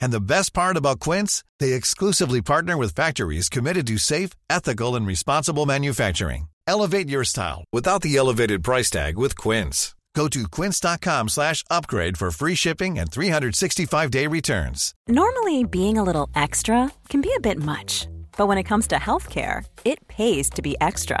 And the best part about Quince, they exclusively partner with factories committed to safe, ethical, and responsible manufacturing. Elevate your style without the elevated price tag with Quince. Go to quince.com slash upgrade for free shipping and 365-day returns. Normally, being a little extra can be a bit much, but when it comes to healthcare, it pays to be extra.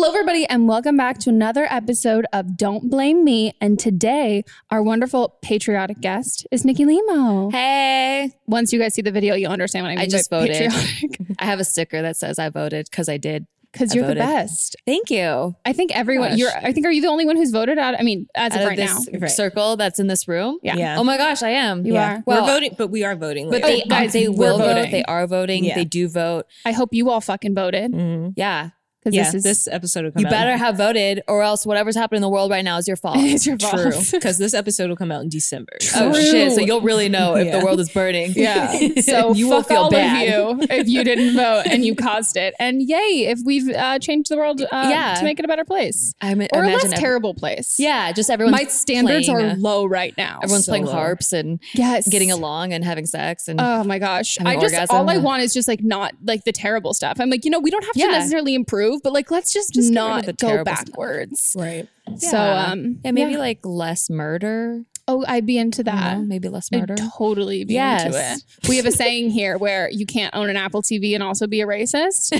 Hello, everybody, and welcome back to another episode of Don't Blame Me. And today, our wonderful patriotic guest is Nikki Limo. Hey, Once you guys see the video, you'll understand what I mean. I just by voted. patriotic. I have a sticker that says I voted because I did. Because you're the best. Thank you. I think everyone. Gosh. You're. I think. Are you the only one who's voted out? I mean, as of Out right of now. Right. circle that's in this room. Yeah. Yeah. Oh my gosh, I am. You yeah. are. Well, we're voting, but we are voting. But later. they, Oh, guys, they we're will vote. voting. They are voting. Yeah. They do vote. I hope you all fucking voted Mhm. Yeah. Because yeah, this is this episode will come You out. better have voted, or else whatever's happening in the world right now is your fault. it's your fault. Because this episode will come out in December. Oh True. shit! So you'll really know if Yeah. the world is burning. Yeah. So you will fuck feel all bad. of you if you didn't vote and you caused it. And yay if we've uh, changed the world uh, Yeah. to make it a better place I mean, or a imagine less ev- terrible place. Yeah, just everyone's My standards playing, are uh, low right now. Everyone's So playing low. harps and yes. getting along and having sex and Oh my gosh. Having I just orgasm. all I want is just like not like the terrible stuff. I'm like, you know, we don't have to Yeah. necessarily improve, but like let's just, Just not go terrible stuff. backwards. Right. So Yeah. um yeah, maybe like less murder. oh I'd be into that. know, maybe less murder. I'd totally be Yes. into it. We have a saying here where you can't own an Apple TV and also be a racist.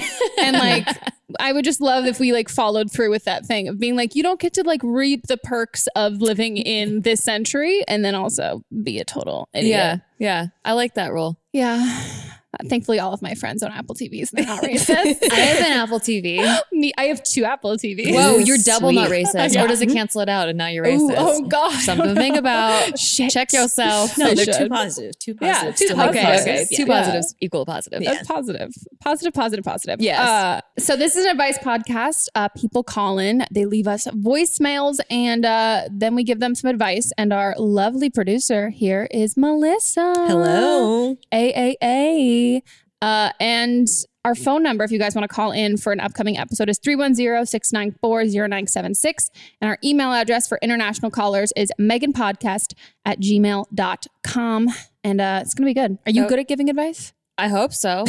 and like I would just love if we like followed through with that thing of being like, you don't get to like reap the perks of living in this century and then also be a total idiot. yeah, yeah. I like that rule. Yeah. Thankfully, all of my friends own Apple TVs. They're not racist. I have an Apple TV. Me, I have two Apple TVs. Whoa, you're double not racist. Yeah. Or does it cancel it out and now you're Ooh, racist? oh God. Something to think about. Shit. Check yourself. No, I they're too should. positive. Too Yeah, positive. too to make Okay, positive. okay. positives. Two Yeah. positives equal positive. Yeah. That's positive. Positive, positive, positive. Yes. Uh, so this is an advice podcast. Uh, people call in, they leave us voicemails, and uh, then we give them some advice. And our lovely producer here is Melissa. Hello. Uh, and our phone number, if you guys want to call in for an upcoming episode, is 310-694-0976. And our email address for international callers is meganpodcast at gmail.com. And uh, it's going to be good. Are you good at giving advice? I hope so.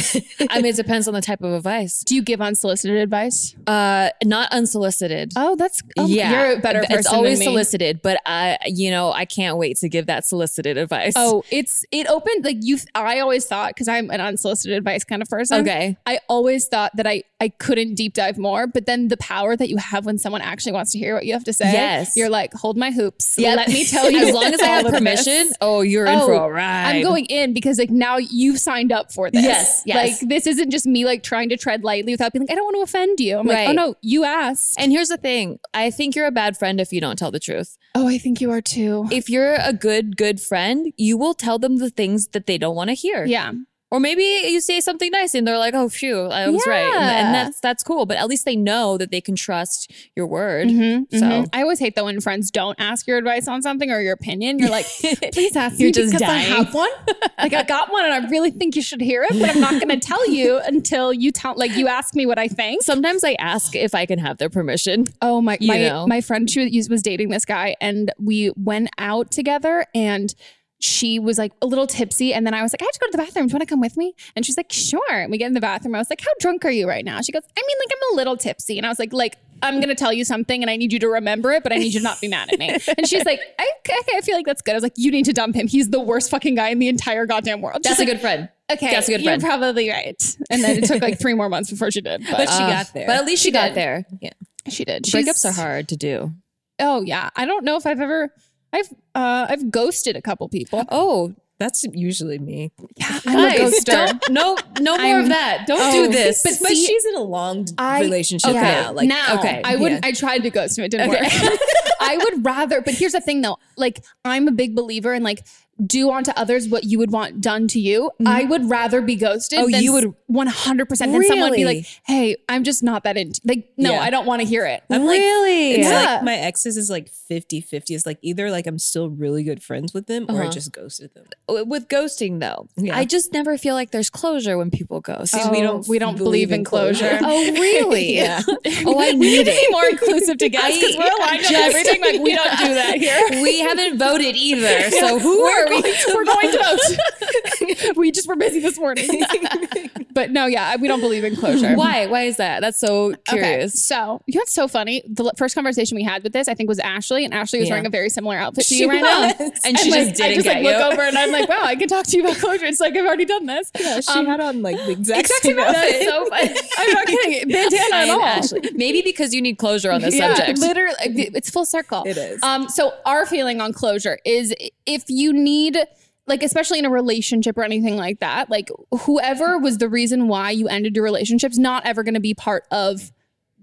I mean, it depends on the type of advice. Do you give unsolicited advice? Uh, not unsolicited. Oh, that's oh, yeah, You're a better person. It's always solicited, but I, you know, I can't wait to give that solicited advice. Oh, it's it opened like you. I always thought because I'm an unsolicited advice kind of person. Okay. I always thought that I I couldn't deep dive more, but then the power that you have when someone actually wants to hear what you have to say. Yes. you're like, hold my hoops. Yeah, Let me tell you. As long as I have permission, this. oh, you're in Oh, for a ride. I'm going in because like now you've signed up for this. Yes, yes. Like this isn't just me like trying to tread lightly without being like, I don't want to offend you. I'm like, oh no, you asked. And here's the thing I think you're a bad friend if you don't tell the truth. oh, I think you are too. If you're a good, good friend, you will tell them the things that they don't want to hear. yeah. Or maybe you say something nice and they're like, oh, phew, I was right. And, and that's that's cool. But at least they know that they can trust your word. Mhm, So- mhm. I always hate that when friends don't ask your advice on something or your opinion. You're like, please ask me just because dying. I have one. like I got one and I really think you should hear it, but I'm not going to tell you until you tell like you ask me what I think. Sometimes I ask if I can have their permission. Oh my You my know. my friend she was dating this guy and we went out together and she was like a little tipsy and then I was like I have to go to the bathroom. Do you want to come with me? And she's like sure. And we get in the bathroom. I was like how drunk are you right now? She goes I mean like I'm a little tipsy. And I was like like I'm gonna tell you something and I need you to remember it, but I need you to not be mad at me. And she's like I, okay, I feel like that's good. I was like you need to dump him. He's the worst fucking guy in the entire goddamn world. She's That's a like, good friend. Okay, That's a good friend. You're probably right. And then it took like three more months before she did. But, But she Uh, got there. But at least she, She got did. there. Yeah. She did. Breakups She's- are hard to do. Oh yeah, I don't know if I've ever I've uh I've ghosted a couple people. Oh, That's usually me. Yeah, I'm a guys, ghoster. no, no more I'm- of that. Don't Oh, do this. but But see- she's in a long I- relationship okay, now. Like now, okay, I wouldn't. yeah. I tried to ghost him. It didn't Okay. work. I would rather. But here's the thing, though. Like, I'm a big believer in like do unto others what you would want done to you. I would rather be ghosted. Oh, than you would- 100 percent than someone be like, "Hey, I'm just not that into." Like, no, Yeah. I don't want to hear it. I'm like, really? It's Yeah. like my exes is like 50 50. It's like either like I'm still really good friends with them or I Uh-huh. just ghosted them. with ghosting though, Yeah. I just never feel like there's closure when people ghost. See, we don't we don't believe, in closure. Oh, really? Yeah. Oh, I we need need to be it. more inclusive to guests because we're aligned on everything. Like, we don't do that here. We haven't voted either. So who we're are we? Going to, we're going to vote. we just were busy this morning. but no, yeah, we don't believe in closure. Why? Why is that? That's so Okay, curious. so you know what's so funny? The first conversation we had with this, I think, was Ashley, and Ashley was Yeah. wearing a very similar outfit to She you right now. was. And she like, just didn't I just like you. look over and I'm like, wow, I can talk to you about closure. It's like I've already done this. Yeah, she Um, had on like the exact, exact same outfit. so funny. I'm not kidding. Bandana at all. Ashley. Maybe because you need closure on this Yeah, subject. Literally, it's full circle. It is. Um, so our feeling on closure is if you need like especially in a relationship or anything like that, like whoever was the reason why you ended your relationship's not ever going to be part of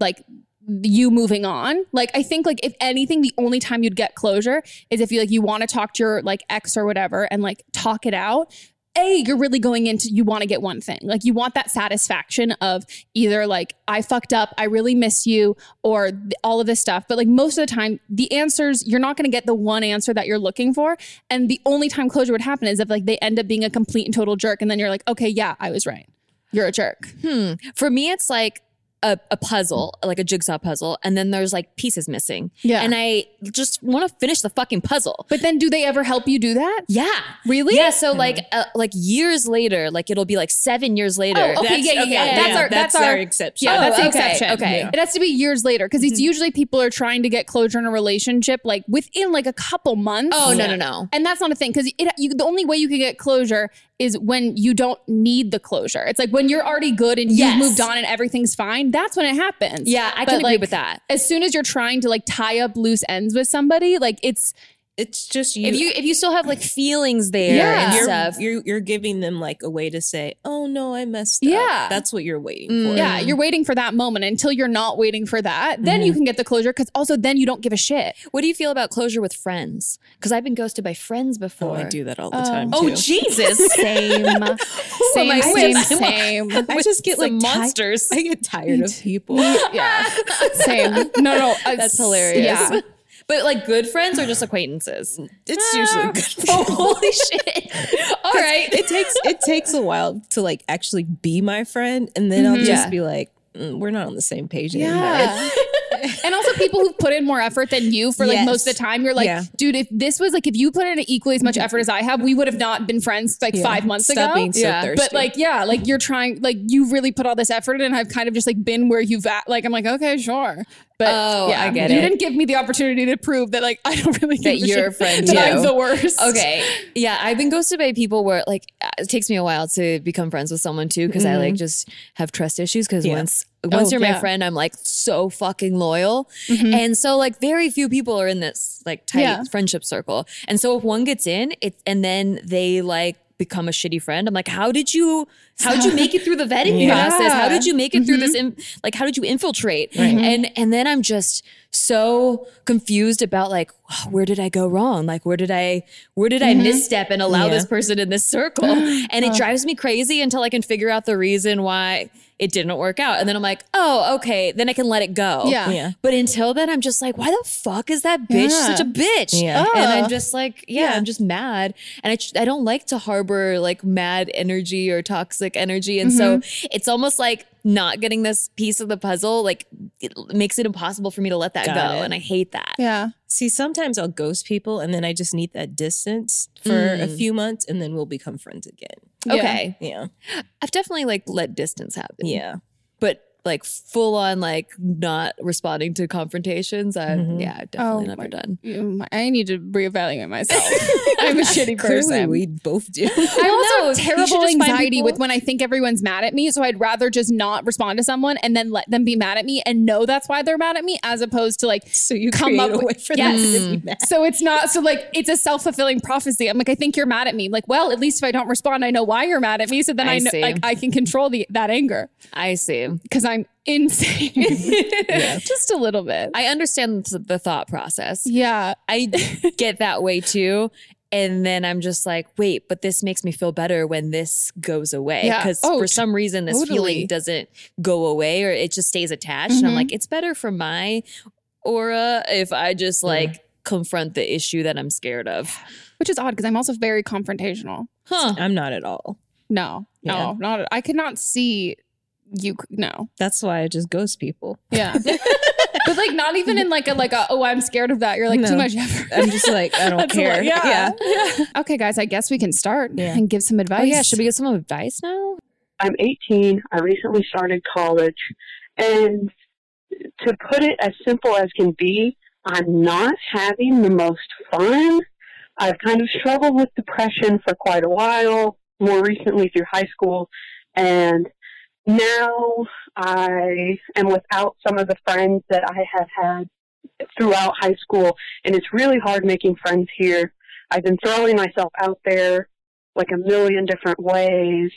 like you moving on. Like I think like if anything the only time you'd get closure is if you like you want to talk to your like ex or whatever and like talk it out. A, you're really going into you want to get one thing. Like you want that satisfaction of either like I fucked up, I really miss you or th- all of this stuff. But like most of the time the answers you're not going to get the one answer that you're looking for and the only time closure would happen is if like they end up being a complete and total jerk and then you're like, "Okay, yeah, I was right. You're a jerk." Hmm. For me, it's like a, a puzzle, like a jigsaw puzzle, and then there's like pieces missing. Yeah. And I just want to finish the fucking puzzle. But then do they ever help you do that? Yeah. Really? Yeah. So like uh, like years later, like it'll be like seven years later. Oh, okay, That's- yeah, yeah, yeah. okay, That's yeah, our that's, that's our our exception. Yeah, Oh, that's the okay, exception. okay. Yeah. It has to be years later because it's usually people are trying to get closure in a relationship like within like a couple months. Oh no no no. And that's not a thing because it you, the only way you can get closure is when you don't need the closure. It's like when you're already good and you've moved on and everything's fine. That's when it happens. Yeah, I But, can agree with that. As soon as you're trying to like tie up loose ends with somebody, like it's It's just you. If you if you still have like feelings there Yeah. and you're, stuff. you're you're giving them like a way to say, "Oh no, I messed Yeah. up." That's what you're waiting Mm. for. yeah, you're waiting for that moment until you're not waiting for that. Then you can get the closure because also then you don't give a shit. What do you feel about closure with friends? Because I've been ghosted by friends Oh, before. I do that all the time. Oh too. Jesus! Same, same, I same, with? same. I just get like Some ti- monsters. I get tired of people. Yeah, same. No, no, uh, That's hilarious. Yeah, But like good friends or just acquaintances? It's usually good. Holy shit. All right. It takes it takes a while to like actually be my friend, and then I'll just Yeah. be like, "Mm, we're not on the same page anymore. Yeah. and also people who've put in more effort than you for like Yes. most of the time. You're like, Yeah. dude, if this was like if you put in equally as much effort as I have, we would have not been friends like Yeah. five months Stop ago. being so Yeah. thirsty. But like, yeah, like you're trying, like you really put all this effort in, and I've kind of just like been where you've at. Like, I'm like, okay, sure. But Oh, yeah, I get you it. didn't give me the opportunity to prove that like I don't really That you're a friend that too. I'm the worst. Okay. Yeah, I've been ghosted by people where like it takes me a while to become friends with someone too because I like mm-hmm. just have trust issues because Yeah. once once Oh, you're my friend, I'm like so fucking loyal. Mm-hmm. And so like very few people are in this like tight Yeah. friendship circle. And so if one gets in, it and then they like become a shitty friend. I'm like, how did you how did you make it through the vetting Yeah. process? How did you make it through this mm-hmm. in, like how did you infiltrate? Mm-hmm. And and then I'm just so confused about like where did I go wrong? Like where did I where did I misstep and allow Yeah. this person in this circle? And it oh. drives me crazy until I can figure out the reason why it didn't work out. And then I'm like, oh, okay. Then I can let it go. Yeah. Yeah. But until then, I'm just like, why the fuck is that bitch Yeah. such a bitch? Yeah. And I'm just like, yeah, Yeah. I'm just mad. And I, I don't like to harbor like mad energy or toxic energy. And so it's almost like not getting this piece of the puzzle, like it makes it impossible for me to let that Got go. it. And I hate that. Yeah. See, sometimes I'll ghost people, and then I just need that distance for a Mm. few months, and then we'll become friends again. Okay. Yeah, I've definitely like let distance happen. yeah. But like full on like not responding to confrontations, I've mm-hmm. yeah, definitely Oh never my- done. You- I need to reevaluate myself. I'm a shitty Clearly, person. we both do. I also have terrible anxiety with when I think everyone's mad at me. So I'd rather just not respond to someone and then let them be mad at me and know that's why they're mad at me, as opposed to like so you come up a with- way for Yes. them to be mad. Mm. So it's not so like it's a self fulfilling prophecy. I'm like, I think you're mad at me. Like, well, at least if I don't respond, I know why you're mad at me. So then I, I know see. like I can control the that anger I see. because I'm insane, just a little bit. I understand the thought process. yeah, I get that way too. And then I'm just like, wait, but this makes me feel better when this goes away. Yeah. Because Oh, for some reason, this totally. feeling doesn't go away or it just stays attached. And I'm Mhm. like, it's better for my aura if I just like confront the issue that I'm scared of. which is odd because I'm also very confrontational. Huh. I'm not at all. No, Yeah. no, not. I could not see you. No, That's why I just ghost people. yeah, but like not even in like a like a oh I'm scared of that. You're like too much effort. I'm just like, I don't That's care. lot- yeah. yeah. Okay, guys, I guess we can start Yeah. and give some advice. Oh, yeah. Should we give some advice now? I'm 18. I recently started college. And to put it as simple as can be, I'm not having the most fun. I've kind of struggled with depression for quite a while, more recently through high school. And now I am without some of the friends that I have had throughout high school. And it's really hard making friends here. I've been throwing myself out there like a million different ways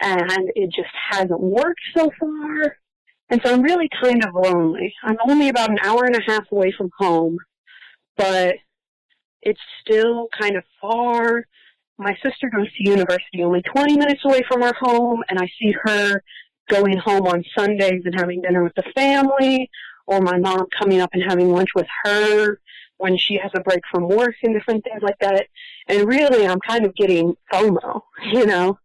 and it just hasn't worked so far. And so I'm really kind of lonely. I'm only about an hour and a half away from home, but it's still kind of far. My sister goes to university only 20 minutes away from our home, and I see her going home on Sundays and having dinner with the family, or my mom coming up and having lunch with her when she has a break from work and different things like that. And really, I'm kind of getting FOMO, you know?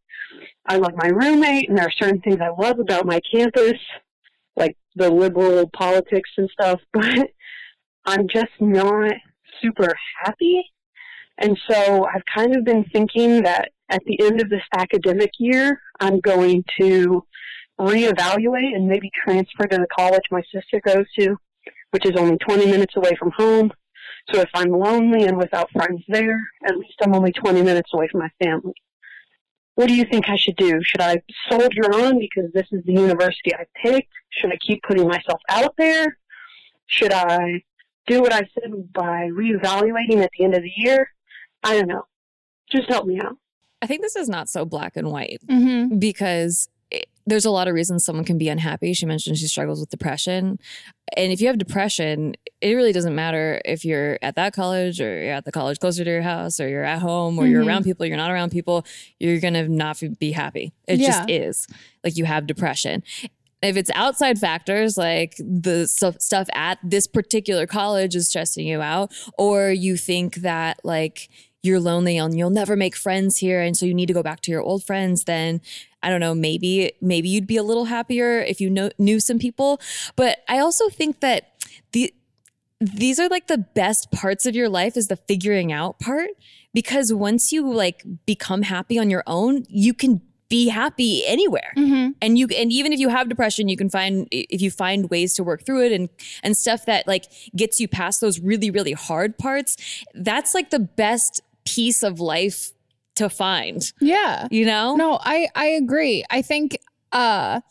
I love my roommate, and there are certain things I love about my campus, like the liberal politics and stuff, but I'm just not super happy. And so I've kind of been thinking that at the end of this academic year, I'm going to reevaluate and maybe transfer to the college my sister goes to, which is only 20 minutes away from home. So if I'm lonely and without friends there, at least I'm only 20 minutes away from my family. What do you think I should do? Should I soldier on because this is the university I picked? Should I keep putting myself out there? Should I do what I said by reevaluating at the end of the year? I don't know. Just help me out. I think this is not so black and white. Mm-hmm. because it, there's a lot of reasons someone can be unhappy. She mentioned she struggles with depression. And if you have depression, it really doesn't matter if you're at that college or you're at the college closer to your house or you're at home or you're Mhm. around people, you're not around people, you're going to not be happy. It just is. Like you have depression. If it's outside factors like the stuff, stuff at this particular college is stressing you out, or you think that like you're lonely and you'll never make friends here, and so you need to go back to your old friends, then I don't know, maybe maybe you'd be a little happier if you know, knew some people. But I also think that the these are like the best parts of your life is the figuring out part because once you like become happy on your own, you can be happy anywhere. Mm-hmm. And you and even if you have depression, you can find if you find ways to work through it and and stuff that like gets you past those really really hard parts. That's like the best piece of life to find. Yeah. You know? No, I I agree. I think uh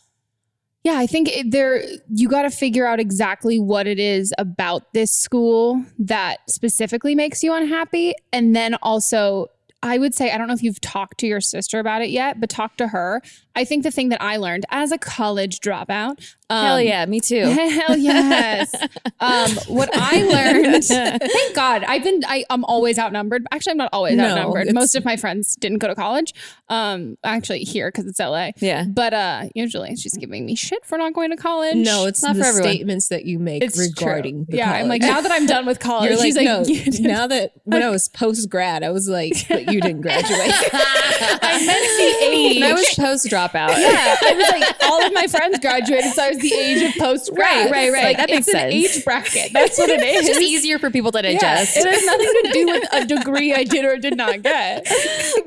yeah, I think it, there you got to figure out exactly what it is about this school that specifically makes you unhappy and then also I would say I don't know if you've talked to your sister about it yet, but talk to her. I think the thing that I learned as a college dropout, um, Hell yeah, me too. Hell yes. um, what I learned, thank God, I've been, I, I'm always outnumbered. Actually, I'm not always No, outnumbered. Most of my friends didn't go to college. Um, actually here because it's LA. Yeah. But uh, usually she's giving me shit for not going to college. No, it's not the for everyone. statements that you make It's regarding Yeah, I'm like, now that I'm done with college, You're like, she's like, no. didn't- now that when I was post grad, I was like, but you didn't graduate. I meant the age. And I was post dropout. yeah, I was like, all of my friends graduated, so I was the age of post grad. Right, right, right. Like, That makes an sense. age bracket. That's what it is. It's just easier for people to Yeah, digest. it has nothing to do with a degree I did or did not get.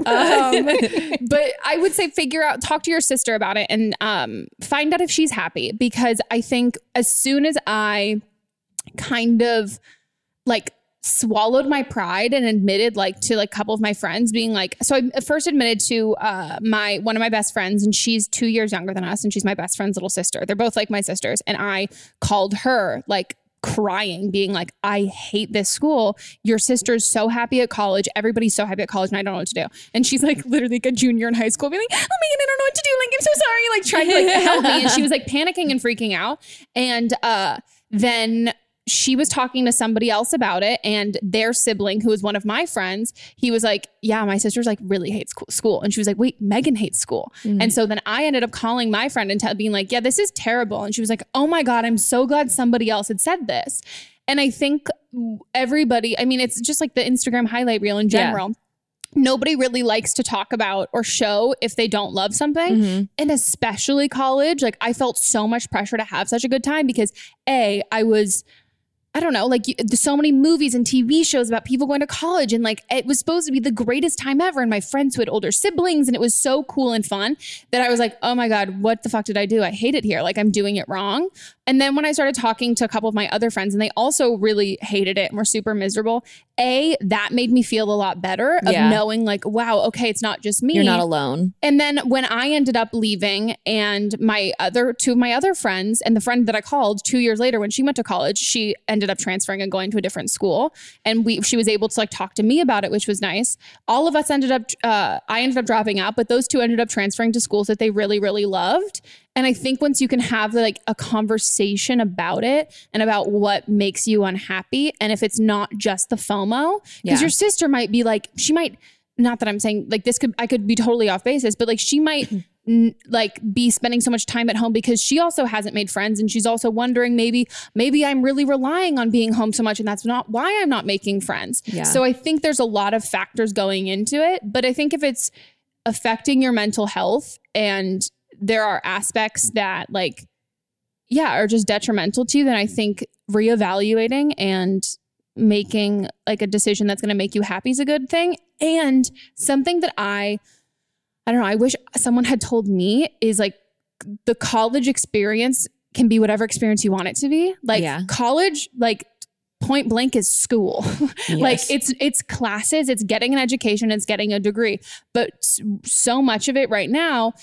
Um, but I would say figure out, talk to your sister about it, and um, find out if she's happy. Because I think as soon as I kind of like swallowed my pride and admitted like to like a couple of my friends being like so I first admitted to uh my one of my best friends and she's 2 years younger than us and she's my best friend's little sister. They're both like my sisters and I called her like crying being like I hate this school. Your sister's so happy at college. Everybody's so happy at college and I don't know what to do. And she's like literally like a junior in high school being like, "Oh god, I don't know what to do. Like I'm so sorry." Like trying to like help me and she was like panicking and freaking out. And uh then she was talking to somebody else about it and their sibling who was one of my friends he was like yeah my sister's like really hates school. And she was like wait megan hates school. And so then i ended up calling my friend and tell, being like yeah this is terrible. And she was like oh my god i'm so glad somebody else had said this. And i think everybody i mean it's just like the instagram highlight reel in Yeah. general. Nobody really likes to talk about or show if they don't love something Mm-hmm. and especially college like i felt so much pressure to have such a good time because a i was I don't know, like so many movies and TV shows about people going to college, and like it was supposed to be the greatest time ever. And my friends who had older siblings, and it was so cool and fun that I was like, oh my God, what the fuck did I do? I hate it here. Like I'm doing it wrong. And then when I started talking to a couple of my other friends, and they also really hated it and were super miserable, A, that made me feel a lot better of Yeah. knowing, like, wow, okay, it's not just me. You're not alone. And then when I ended up leaving, and my other two of my other friends, and the friend that I called two years later when she went to college, she ended up transferring and going to a different school, and we she was able to like talk to me about it, which was nice. All of us ended up, uh, I ended up dropping out, but those two ended up transferring to schools that they really really loved. And I think once you can have like a conversation about it and about what makes you unhappy, and if it's not just the FOMO, because Yeah. your sister might be like, she might not that I'm saying like this could I could be totally off basis, but like she might like be spending so much time at home because she also hasn't made friends and she's also wondering maybe maybe I'm really relying on being home so much and that's not why I'm not making friends. Yeah. So I think there's a lot of factors going into it, but I think if it's affecting your mental health and there are aspects that like yeah are just detrimental to you then I think reevaluating and making like a decision that's going to make you happy is a good thing and something that I I don't know, I wish someone had told me is like the college experience can be whatever experience you want it to be. Like Yeah. college, like point blank is school. like it's it's classes, it's getting an education, it's getting a degree. But so much of it right now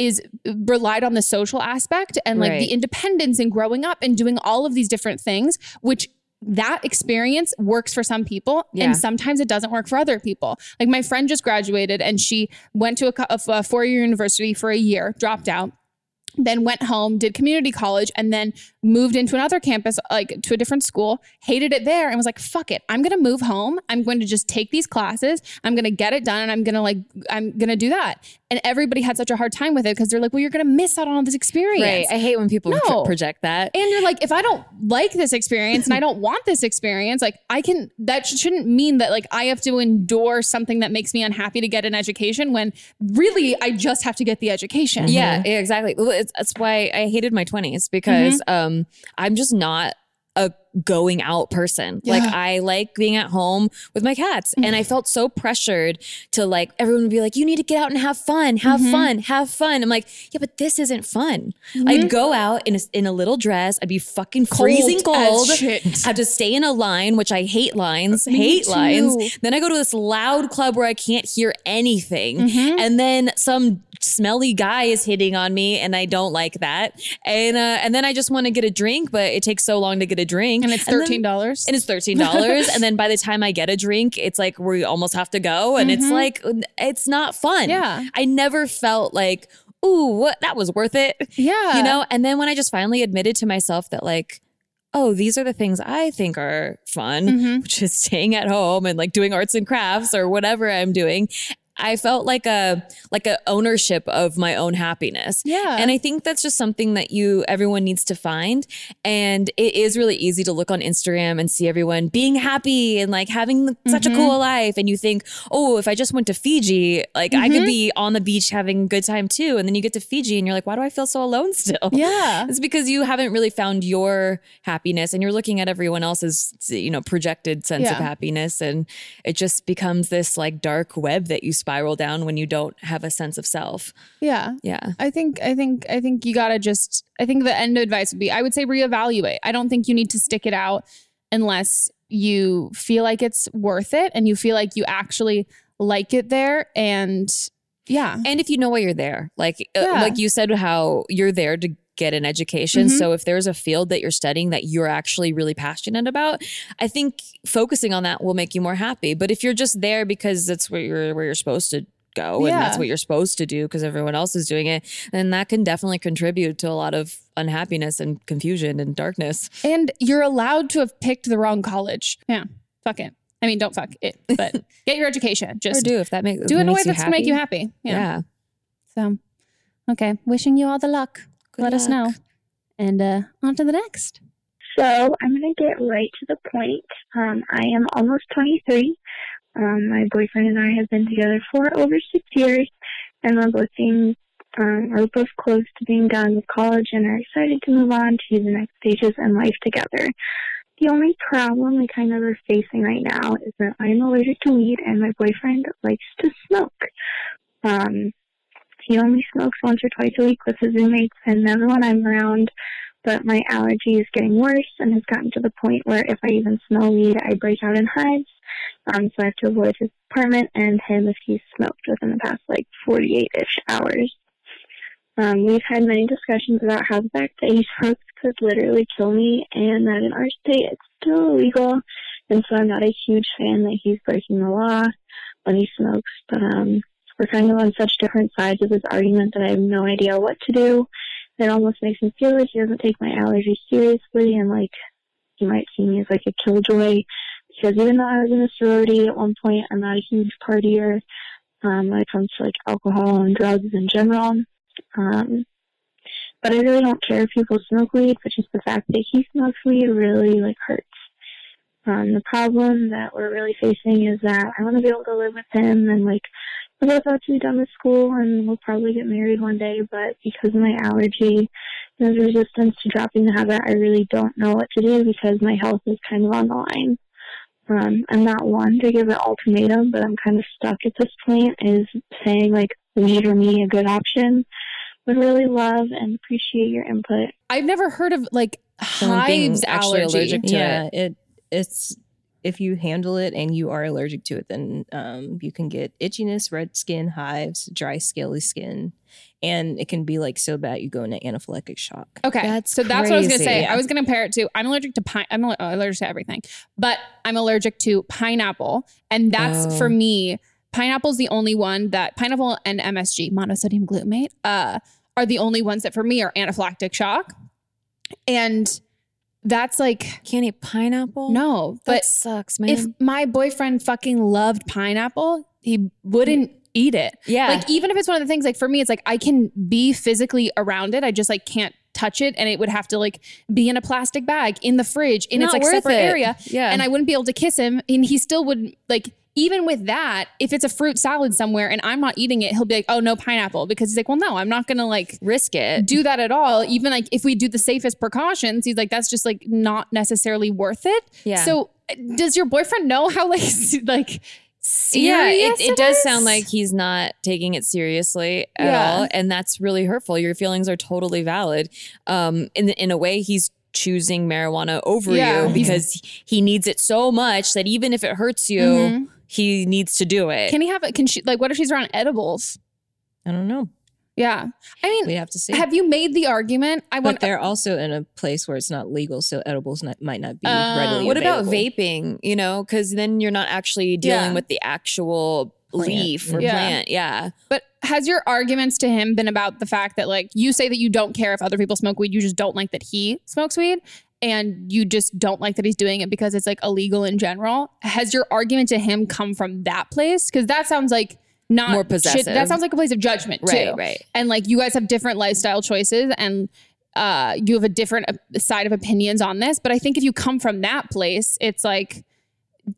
is relied on the social aspect and like Right. the independence and growing up and doing all of these different things, which that experience works for some people Yeah. and sometimes it doesn't work for other people. Like my friend just graduated and she went to a, a four year university for a year, dropped out. Then went home, did community college, and then moved into another campus, like to a different school, hated it there, and was like, fuck it. I'm gonna move home. I'm going to just take these classes. I'm gonna get it done, and I'm gonna like, I'm gonna do that. And everybody had such a hard time with it because they're like, well, you're gonna miss out on all this experience. Right. I hate when people No. project that. And you're like, if I don't like this experience and I don't want this experience, like I can, that shouldn't mean that like I have to endure something that makes me unhappy to get an education when really I just have to get the education. Yeah, yeah, exactly. It's, that's why I hated my 20s because Mm-hmm. um, I'm just not a going out person. Like I like being at home with my cats and I felt so pressured to like everyone would be like you need to get out and have fun, have Mm-hmm. fun, have fun. I'm like, yeah, but this isn't fun. I'd go out in a, in a little dress, I'd be fucking freezing cold. I have to stay in a line, which I hate lines, Me hate too. lines. Then I go to this loud club where I can't hear anything. Mm-hmm. And then some smelly guy is hitting on me and I don't like that. And uh, and then I just want to get a drink, but it takes so long to get a drink. And it's $13. and it's $13. and then by the time I get a drink, it's like we almost have to go. And it's like, it's not fun. Mm-hmm. Yeah. I never felt like, ooh, what that was worth it. Yeah. You know? And then when I just finally admitted to myself that, like, oh, these are the things I think are fun, Mm-hmm. which is staying at home and like doing arts and crafts or whatever I'm doing. I felt like a like a ownership of my own happiness. Yeah. And I think that's just something that you everyone needs to find. And it is really easy to look on Instagram and see everyone being happy and like having such Mm-hmm. a cool life. And you think, oh, if I just went to Fiji, like I Mm-hmm. could be on the beach having a good time too. And then you get to Fiji and you're like, why do I feel so alone still? Yeah. It's because you haven't really found your happiness and you're looking at everyone else's, you know, projected sense of happiness. And it just becomes this like dark web that you spiral down when you don't have a sense of self. Yeah. Yeah. I think I think I think you gotta just I think the end advice would be I would say reevaluate. I don't think you need to stick it out unless you feel like it's worth it and you feel like you actually like it there and yeah. And if you know why you're there, like uh, like you said, how you're there to get an education. Mhm. So if there's a field that you're studying that you're actually really passionate about, I think focusing on that will make you more happy. But if you're just there because that's where you're where you're supposed to go and that's what you're supposed to do because everyone else is doing it, then that can definitely contribute to a lot of unhappiness and confusion and darkness. And you're allowed to have picked the wrong college. Yeah. Fuck it. I mean, don't fuck it, but get your education. Or Just do if that makes do it in a way makes you that's gonna make you happy. Yeah. Yeah. So, okay. Wishing you all the luck. Good Let us know. And uh, on to the next. So I'm going to get right to the point. Um, I am almost 23. Um, my boyfriend and I have been together for over six years, and we're both being, um, we're both close to being done with college and are excited to move on to the next stages in life together. The only problem we kind of are facing right now is that I'm allergic to weed, and my boyfriend likes to smoke. Um, he only smokes once or twice a week with his roommates, and never when I'm around but my allergy is getting worse and has gotten to the point where if I even smell weed, I break out in hives. Um, so I have to avoid his apartment and him if he's smoked within the past like 48-ish hours. Um, we've had many discussions about how the fact that he smokes could literally kill me and that in our state it's still illegal. And so I'm not a huge fan that he's breaking the law when he smokes. But um, we're kind of on such different sides of this argument that I have no idea what to do it almost makes me feel like he doesn't take my allergies seriously and like he might see me as like a killjoy because even though I was in a sorority at one point, I'm not a huge partier um, when it comes to like alcohol and drugs in general. Um, but I really don't care if people smoke weed, but just the fact that he smokes weed really like hurts. Um, the problem that we're really facing is that I want to be able to live with him and like we're both about to be done with school and we'll probably get married one day, but because of my allergy and his resistance to dropping the habit, I really don't know what to do because my health is kind of on the line. Um, I'm not one to give an ultimatum, but I'm kind of stuck at this point is saying like weed or me a good option. Would really love and appreciate your input. I've never heard of like Someone hives actually allergy. allergic to yeah, it. it it's if you handle it and you are allergic to it, then um, you can get itchiness, red skin, hives, dry, scaly skin, and it can be like so bad you go into anaphylactic shock. Okay, That's so that's what I was gonna say. Yeah. I was gonna pair it to. I'm allergic to pine. I'm allergic to everything, but I'm allergic to pineapple, and that's Oh. for me. Pineapple's the only one that pineapple and MSG, monosodium glutamate, uh, are are the only ones that for me are anaphylactic shock. And that's like Can't eat pineapple? no, That but sucks, man. if my boyfriend fucking loved pineapple, he wouldn't eat it. Yeah. Like even if it's one of the things like for me, it's like I can be physically around it. I just like can't touch it and it would have to like be in a plastic bag in the fridge in its like separate it. area. Yeah. And I wouldn't be able to kiss him. And he still wouldn't like even with that, if it's a fruit salad somewhere and I'm not eating it, he'll be like, oh no, pineapple. Because he's like, well, no, I'm not gonna like risk it. do that at all. Even like if we do the safest precautions, he's like, that's just like not necessarily worth it. Yeah. So does your boyfriend know how like like yeah, serious it, it does is? sound like he's not taking it seriously at Yeah. all, and that's really hurtful. Your feelings are totally valid. Um, in in a way, he's choosing marijuana over Yeah. you because he needs it so much that even if it hurts you, Mhm. He needs to do it. Can he have it? Can she like what if she's around edibles? I don't know. Yeah. I mean, We have to see. have you made the argument? I want. but want they're also in a place where it's not legal, so edibles not, might not be Uh, readily what about vaping? You know, because then you're not actually dealing Yeah. with the actual Plant. leaf or Yeah. plant. Yeah. But has your arguments to him been about the fact that like you say that you don't care if other people smoke weed, you just don't like that he smokes weed and you just don't like that he's doing it because it's like illegal in general? Has your argument to him come from that place? Cuz that sounds like not More shit- possessive. that sounds like a place of judgment Right, too. right. And like you guys have different lifestyle choices and uh you have a different uh, side of opinions on this, but I think if you come from that place, it's like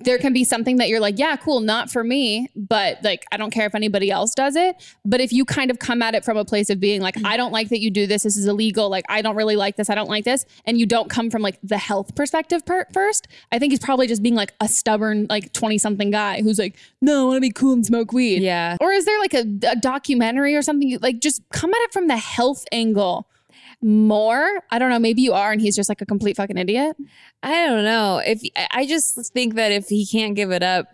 there can be something that you're like, yeah, cool, not for me, but like, I don't care if anybody else does it. But if you kind of come at it from a place of being like, mm-hmm. I don't like that you do this, this is illegal, like, I don't really like this, I don't like this, and you don't come from like the health perspective per- first, I think he's probably just being like a stubborn, like 20 something guy who's like, no, I want to be cool and smoke weed. Yeah. Or is there like a, a documentary or something? Like, just come at it from the health angle more. I don't know. Maybe you are, and he's just like a complete fucking idiot. I don't know. If I just think that if he can't give it up,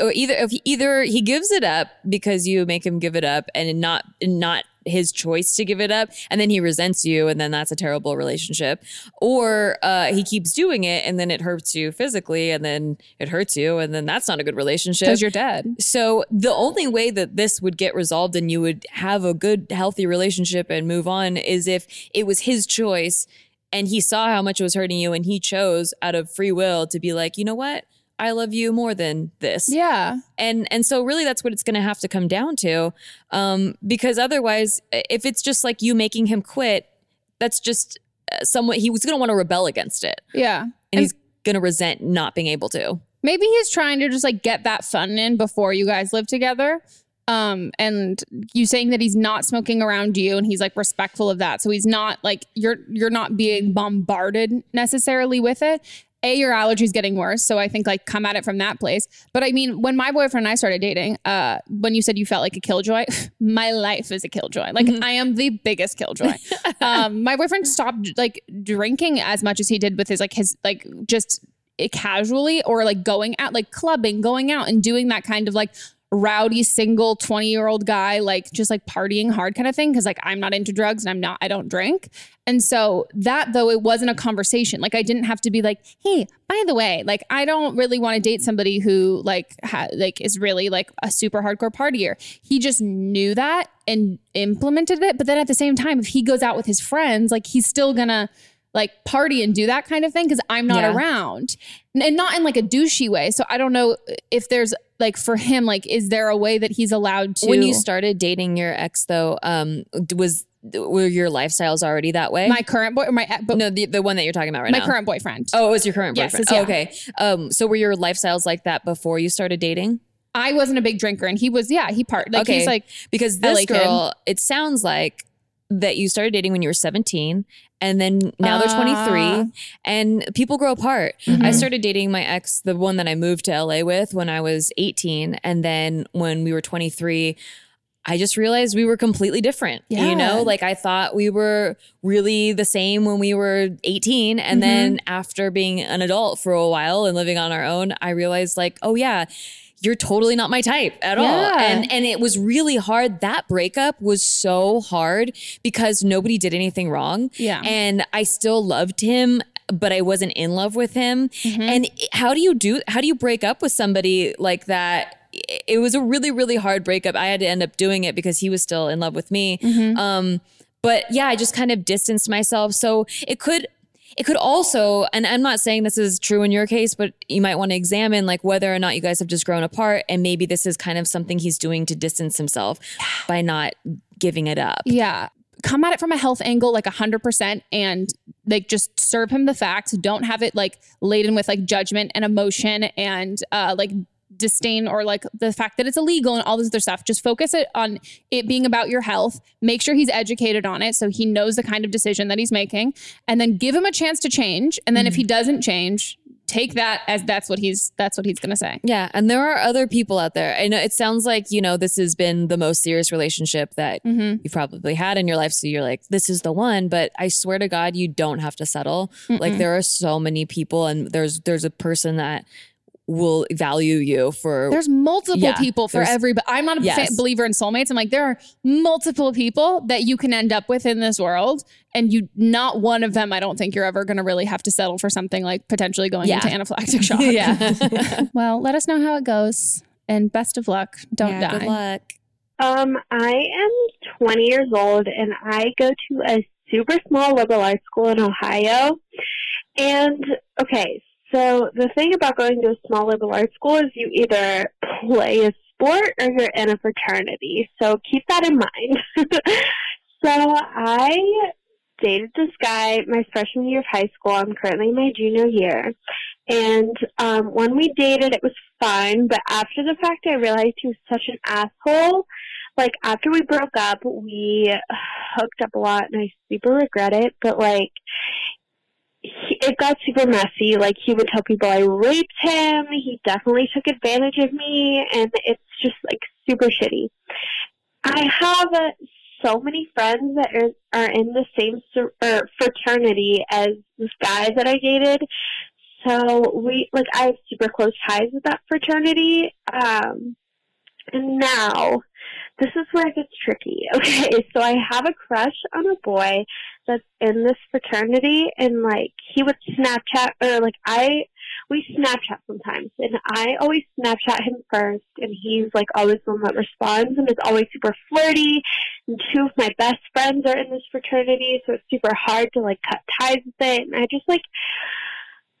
or either if he, either he gives it up because you make him give it up, and not not his choice to give it up, and then he resents you, and then that's a terrible relationship, or uh, he keeps doing it, and then it hurts you physically, and then it hurts you, and then that's not a good relationship Because you're dead. So the only way that this would get resolved and you would have a good, healthy relationship and move on is if it was his choice and he saw how much it was hurting you and he chose out of free will to be like, you know what? I love you more than this. Yeah. And and so really that's what it's going to have to come down to. Um because otherwise if it's just like you making him quit, that's just uh, somewhat he was going to want to rebel against it. Yeah. And he's going to resent not being able to. maybe he's trying to just like get that fun in before you guys live together um and you saying that he's not smoking around you and he's like respectful of that so he's not like you're you're not being bombarded necessarily with it a your allergies getting worse so i think like come at it from that place. But i mean when my boyfriend and i started dating uh when you said you felt like a killjoy my life is a killjoy. Like i am the biggest killjoy. Um my boyfriend stopped like drinking as much as he did with his like his like just casually or like going out like clubbing going out and doing that kind of like rowdy single 20 year old guy like just like partying hard kind of thing because like i'm not into drugs and i'm not i don't drink. And so that though it wasn't a conversation. Like i didn't have to be like hey by the way like i don't really want to date somebody who like ha- like is really like a super hardcore partier. He just knew that and implemented it but then at the same time if he goes out with his friends like he's still gonna like party and do that kind of thing because I'm not Yeah. around and not in like a douchey way. So I don't know if there's like for him, like, is there a way that he's allowed to? When you started dating your ex, though, um, was were your lifestyles already that way? my current boy or my but no, the, the one that you're talking about right my now. current boyfriend. Oh, it was your current Yes, boyfriend. it's- yeah. Oh, okay. Um, so were your lifestyles like that before you started dating? I wasn't a big drinker and he was. Yeah, he part like okay, he's like because LA this kid. girl, it sounds like that you started dating when you were 17 and then now they're 23 Ah. and people grow apart. I Mhm. started dating my ex, the one that I moved to LA with when I was 18 and then when we were 23 I just realized we were completely different. Yeah. You know, like I thought we were really the same when we were 18. And then after being an adult for a while and living on our own, I realized like, oh yeah, you're totally not my type at all. And and it was really hard. That breakup was so hard because nobody did anything wrong. Yeah. And I still loved him, but I wasn't in love with him. Mm-hmm. And how do you do how do you break up with somebody like that? It was a really, really hard breakup. I had to end up doing it because he was still in love with me. Mm-hmm. Um, but yeah, I just kind of distanced myself. So it could it could also, and I'm not saying this is true in your case, but you might want to examine like whether or not you guys have just grown apart and maybe this is kind of something he's doing to distance himself by not giving it up. Yeah. Come at it from a health angle, like 100%, and like just serve him the facts. Don't have it like laden with like judgment and emotion and uh, like disdain or like the fact that it's illegal and all this other stuff. Just focus it on it being about your health. Make sure he's educated on it so he knows the kind of decision that he's making and then give him a chance to change. And then if he mm-hmm. doesn't change, take that as that's what he's that's what he's going to say. Yeah, and there are other people out there. I know it sounds like, you know, this has been the most serious relationship that mm-hmm. you've probably had in your life, so you're like this is the one, but I swear to god you don't have to settle. Like Mm-mm. there are so many people and there's there's a person that will value you for There's multiple Yeah, people for there's- every but I'm not a Yes. fa- believer in soulmates. I'm like there are multiple people that you can end up with in this world and you not one of them I don't think you're ever going to really have to settle for something like potentially going Yeah. into anaphylactic shock. Yeah. well, let us know how it goes and best of luck. Don't Yeah, die. good luck. Um, I am 20 years old and I go to a super small liberal arts school in Ohio. And okay, so the thing about going to a small liberal arts school is you either play a sport or you're in a fraternity. So keep that in mind. so I dated this guy my freshman year of high school. I'm currently in my junior year. And um, when we dated, it was fine. But after the fact, I realized he was such an asshole. Like, after we broke up, we hooked up a lot, and I super regret it. But, like, he, it got super messy. Like, he would tell people I raped him. He definitely took advantage of me. And it's just, like, super shitty. I have uh, so many friends that are, are in the same er, fraternity as this guy that I dated. So we like I have super close ties with that fraternity. Um, and now this is where it gets tricky. Okay, so I have a crush on a boy that's in this fraternity, and like he would Snapchat or like I we Snapchat sometimes, and I always Snapchat him first, and he's like always the one that responds, and is always super flirty. And two of my best friends are in this fraternity, so it's super hard to like cut ties with it. And I just like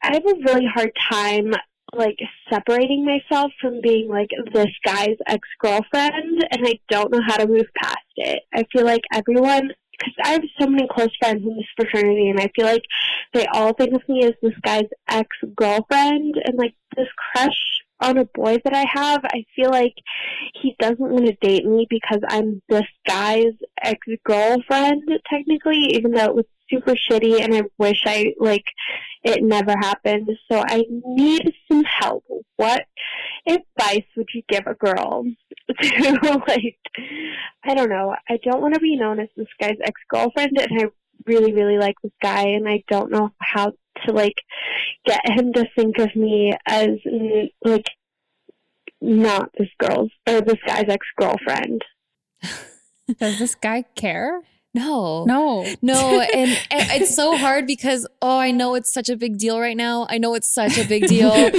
I have a really hard time like separating myself from being like this guy's ex girlfriend, and I don't know how to move past it. I feel like everyone, because I have so many close friends in this fraternity, and I feel like they all think of me as this guy's ex girlfriend, and like this crush on a boy that I have, I feel like he doesn't want to date me because I'm this guy's ex girlfriend, technically, even though it was super shitty and I wish I like it never happened. So I need some help. What advice would you give a girl to like I don't know. I don't want to be known as this guy's ex girlfriend and I really, really like this guy and I don't know how to like get him to think of me as like not this girl's or this guy's ex girlfriend. Does this guy care? No. No. No, and, and it's so hard because oh, I know it's such a big deal right now. I know it's such a big deal,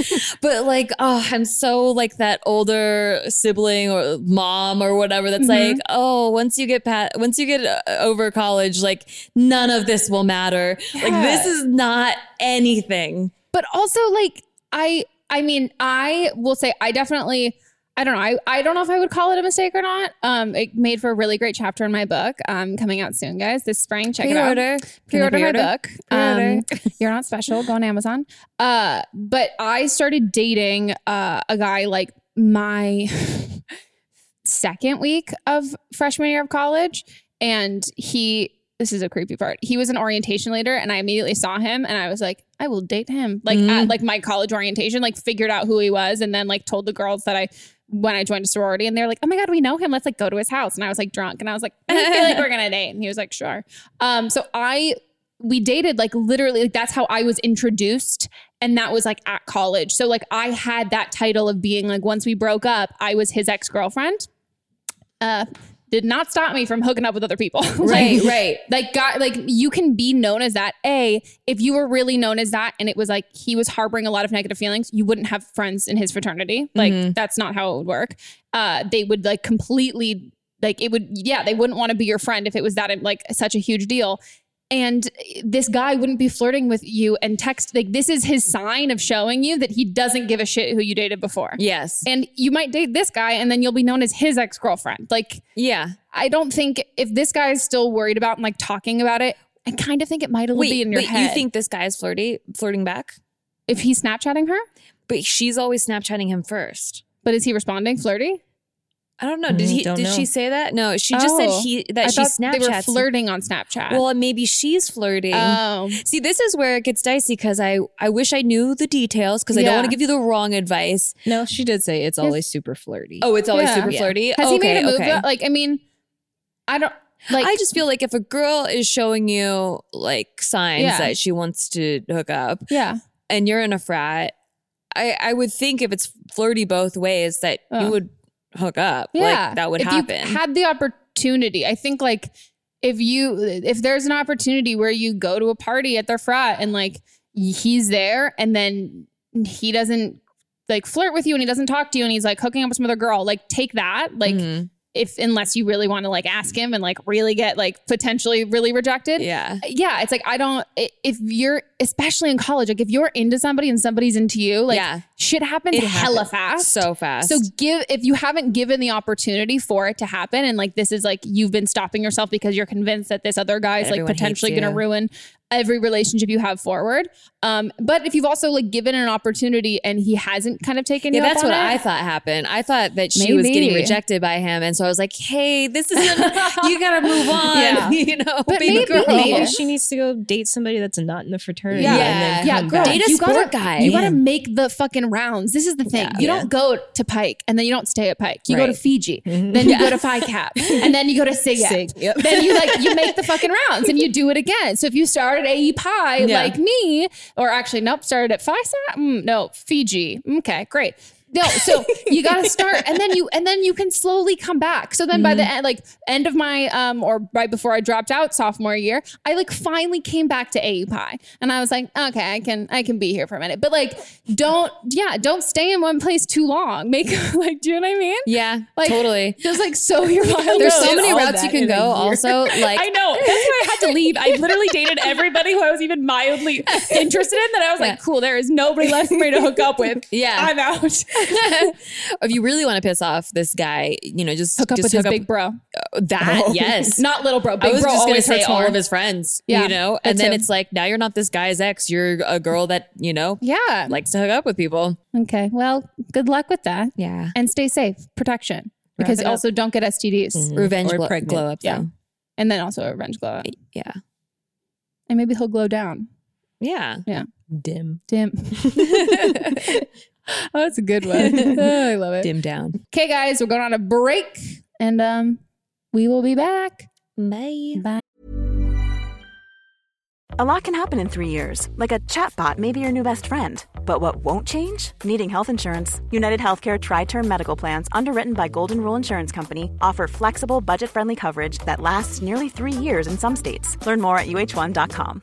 but like oh, I'm so like that older sibling or mom or whatever that's Mhm. like oh, once you get past, once you get uh, over college, like none of this will matter. Like this is not anything. but also like I I mean I will say I definitely I don't know I, I don't know if I would call it a mistake or not. Um, it made for a really great chapter in my book. Um, coming out soon, guys. This spring, check it out. Pre-order. Pre-order my book. Pre-order. Um, you're not special. Go on Amazon. Uh, but I started dating uh, a guy like my second week of freshman year of college, and he. This is a creepy part. He was an orientation leader, and I immediately saw him, and I was like, I will date him. Like Mm. at like my college orientation, like figured out who he was, and then like told the girls that I when I joined a sorority, and they're like, "Oh my god, we know him. Let's like go to his house." And I was like drunk, and I was like, "I feel like we're gonna date," and he was like, "Sure." Um, so I we dated like literally like that's how I was introduced and that was like at college. So like I had that title of being like once we broke up, I was his ex-girlfriend. Uh did not stop me from hooking up with other people. Right, like, right. Like God, like you can be known as that. A, if you were really known as that and it was like he was harboring a lot of negative feelings, you wouldn't have friends in his fraternity. Like Mhm. that's not how it would work. Uh they would like completely like it would yeah they wouldn't want to be your friend if it was that like such a huge deal and this guy wouldn't be flirting with you and text like this is his sign of showing you that he doesn't give a shit who you dated before Yes. and you might date this guy and then you'll be known as his ex-girlfriend like Yeah. i don't think if this guy is still worried about and like talking about it i kind of think it might Wait, be in your but head you think this guy is flirty, flirting back? if he's snapchatting her But she's always Snapchatting him first. but is he responding flirty I don't know. Did Mm, he? Did know. she say that? No, she just Oh. said he that I she thought Snapchats. they were flirting on snapchat Well, maybe she's flirting. oh See, this is where it gets dicey because I I wish I knew the details because I don't want to give you the wrong advice. No, she did say it's always super flirty. Oh, it's always Yeah. super Yeah. flirty. has he made a move okay. like i mean i don't like I just feel like if a girl is showing you like signs Yeah. that she wants to hook up yeah and you're in a frat, I I would think if it's flirty both ways that you would hook up. Yeah, Like that would if happen. you had the opportunity, I think like if you if there's an opportunity where you go to a party at their frat and like he's there and then he doesn't like flirt with you and he doesn't talk to you and he's like hooking up with some other girl, like take that. Like Mhm. if unless you really want to like ask him and like really get like potentially really rejected. yeah. Yeah, it's like I don't. If you're, especially in college, like if you're into somebody and somebody's into you, like Yeah. shit happens It hella happens fast. So fast. So give if you haven't given the opportunity for it to happen, and like this is like you've been stopping yourself because you're convinced that this other guy is like potentially going to ruin every relationship you have forward. Um, but if you've also like given an opportunity and he hasn't kind of taken Yeah, you, up that's on what it, I thought happened. I thought that she was getting rejected by him, and so I was like, "Hey, this isn't. you gotta move on. Yeah. you know, But baby maybe- girl." Maybe she needs to go date somebody that's not in the fraternity. Yeah. and Yeah. then yeah, come girl, back. Date you sport gotta, guy. You gotta make the fucking rounds. This is the thing. Yeah. you Yeah. don't go to Pike and then you don't stay at Pike. You go to Right. Fiji, Mhm. then you Yeah. go to Phi Cap, and then you go to Sig. Sig, yep. Then you like you make the fucking rounds and you do it again. So if you start at AE Pi Yeah. like me, or actually nope, started at Phi Sat, mm, no Fiji. Okay, great. No, so you got to start, and then you and then you can slowly come back. So then by the end, like end of my um or right before I dropped out sophomore year, I like finally came back to AE Pi, and I was like, okay, I can I can be here for a minute, but like don't yeah don't stay in one place too long. Make like do you know what I mean? Yeah, Like, totally. Just like sow your wild There's so many routes you can go. Also, like I know. That's why I had to leave. I literally dated everybody who I was even mildly interested in. That I was like, cool. There is nobody left for me to hook up with. Yeah. I'm out. if you really want to piss off this guy, you know, just Hook up just with his big bro. that. Oh. Yes, Not little bro. Big I was bro just gonna always say hurts all more. of his friends. Yeah, you know, and then too. it's like now you're not this guy's ex. You're a girl that you know Yeah. likes to hook up with people. okay. Well, good luck with that. Yeah, And stay safe. Protection. Because also don't get STDs. Mhm. revenge Or glow, pregnant. glow up. Yeah. though. And then also a revenge glow up. yeah, And maybe he'll glow down. Yeah. Yeah. dim. Dim. oh, that's a good one. Oh, I love it. Dim down. Okay, guys, we're going on a break and um we will be back. Bye. Bye. A lot can happen in three years, like a chatbot may be your new best friend. But what won't change? Needing health insurance. United Healthcare Tri Term Medical Plans, underwritten by Golden Rule Insurance Company, offer flexible, budget friendly coverage that lasts nearly three years in some states. Learn more at uhone.com.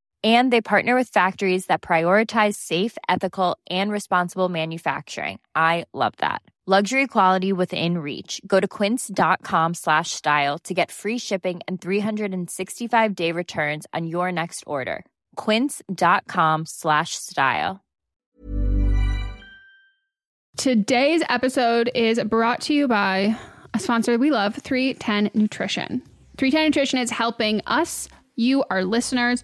and they partner with factories that prioritize safe ethical and responsible manufacturing. I love that. Luxury quality within reach. Go to quince.com slash style to get free shipping and 365 day returns on your next order. quince.com slash style. Today's episode is brought to you by a sponsor we love, 310 Nutrition. 310 Nutrition is helping us, you, our listeners,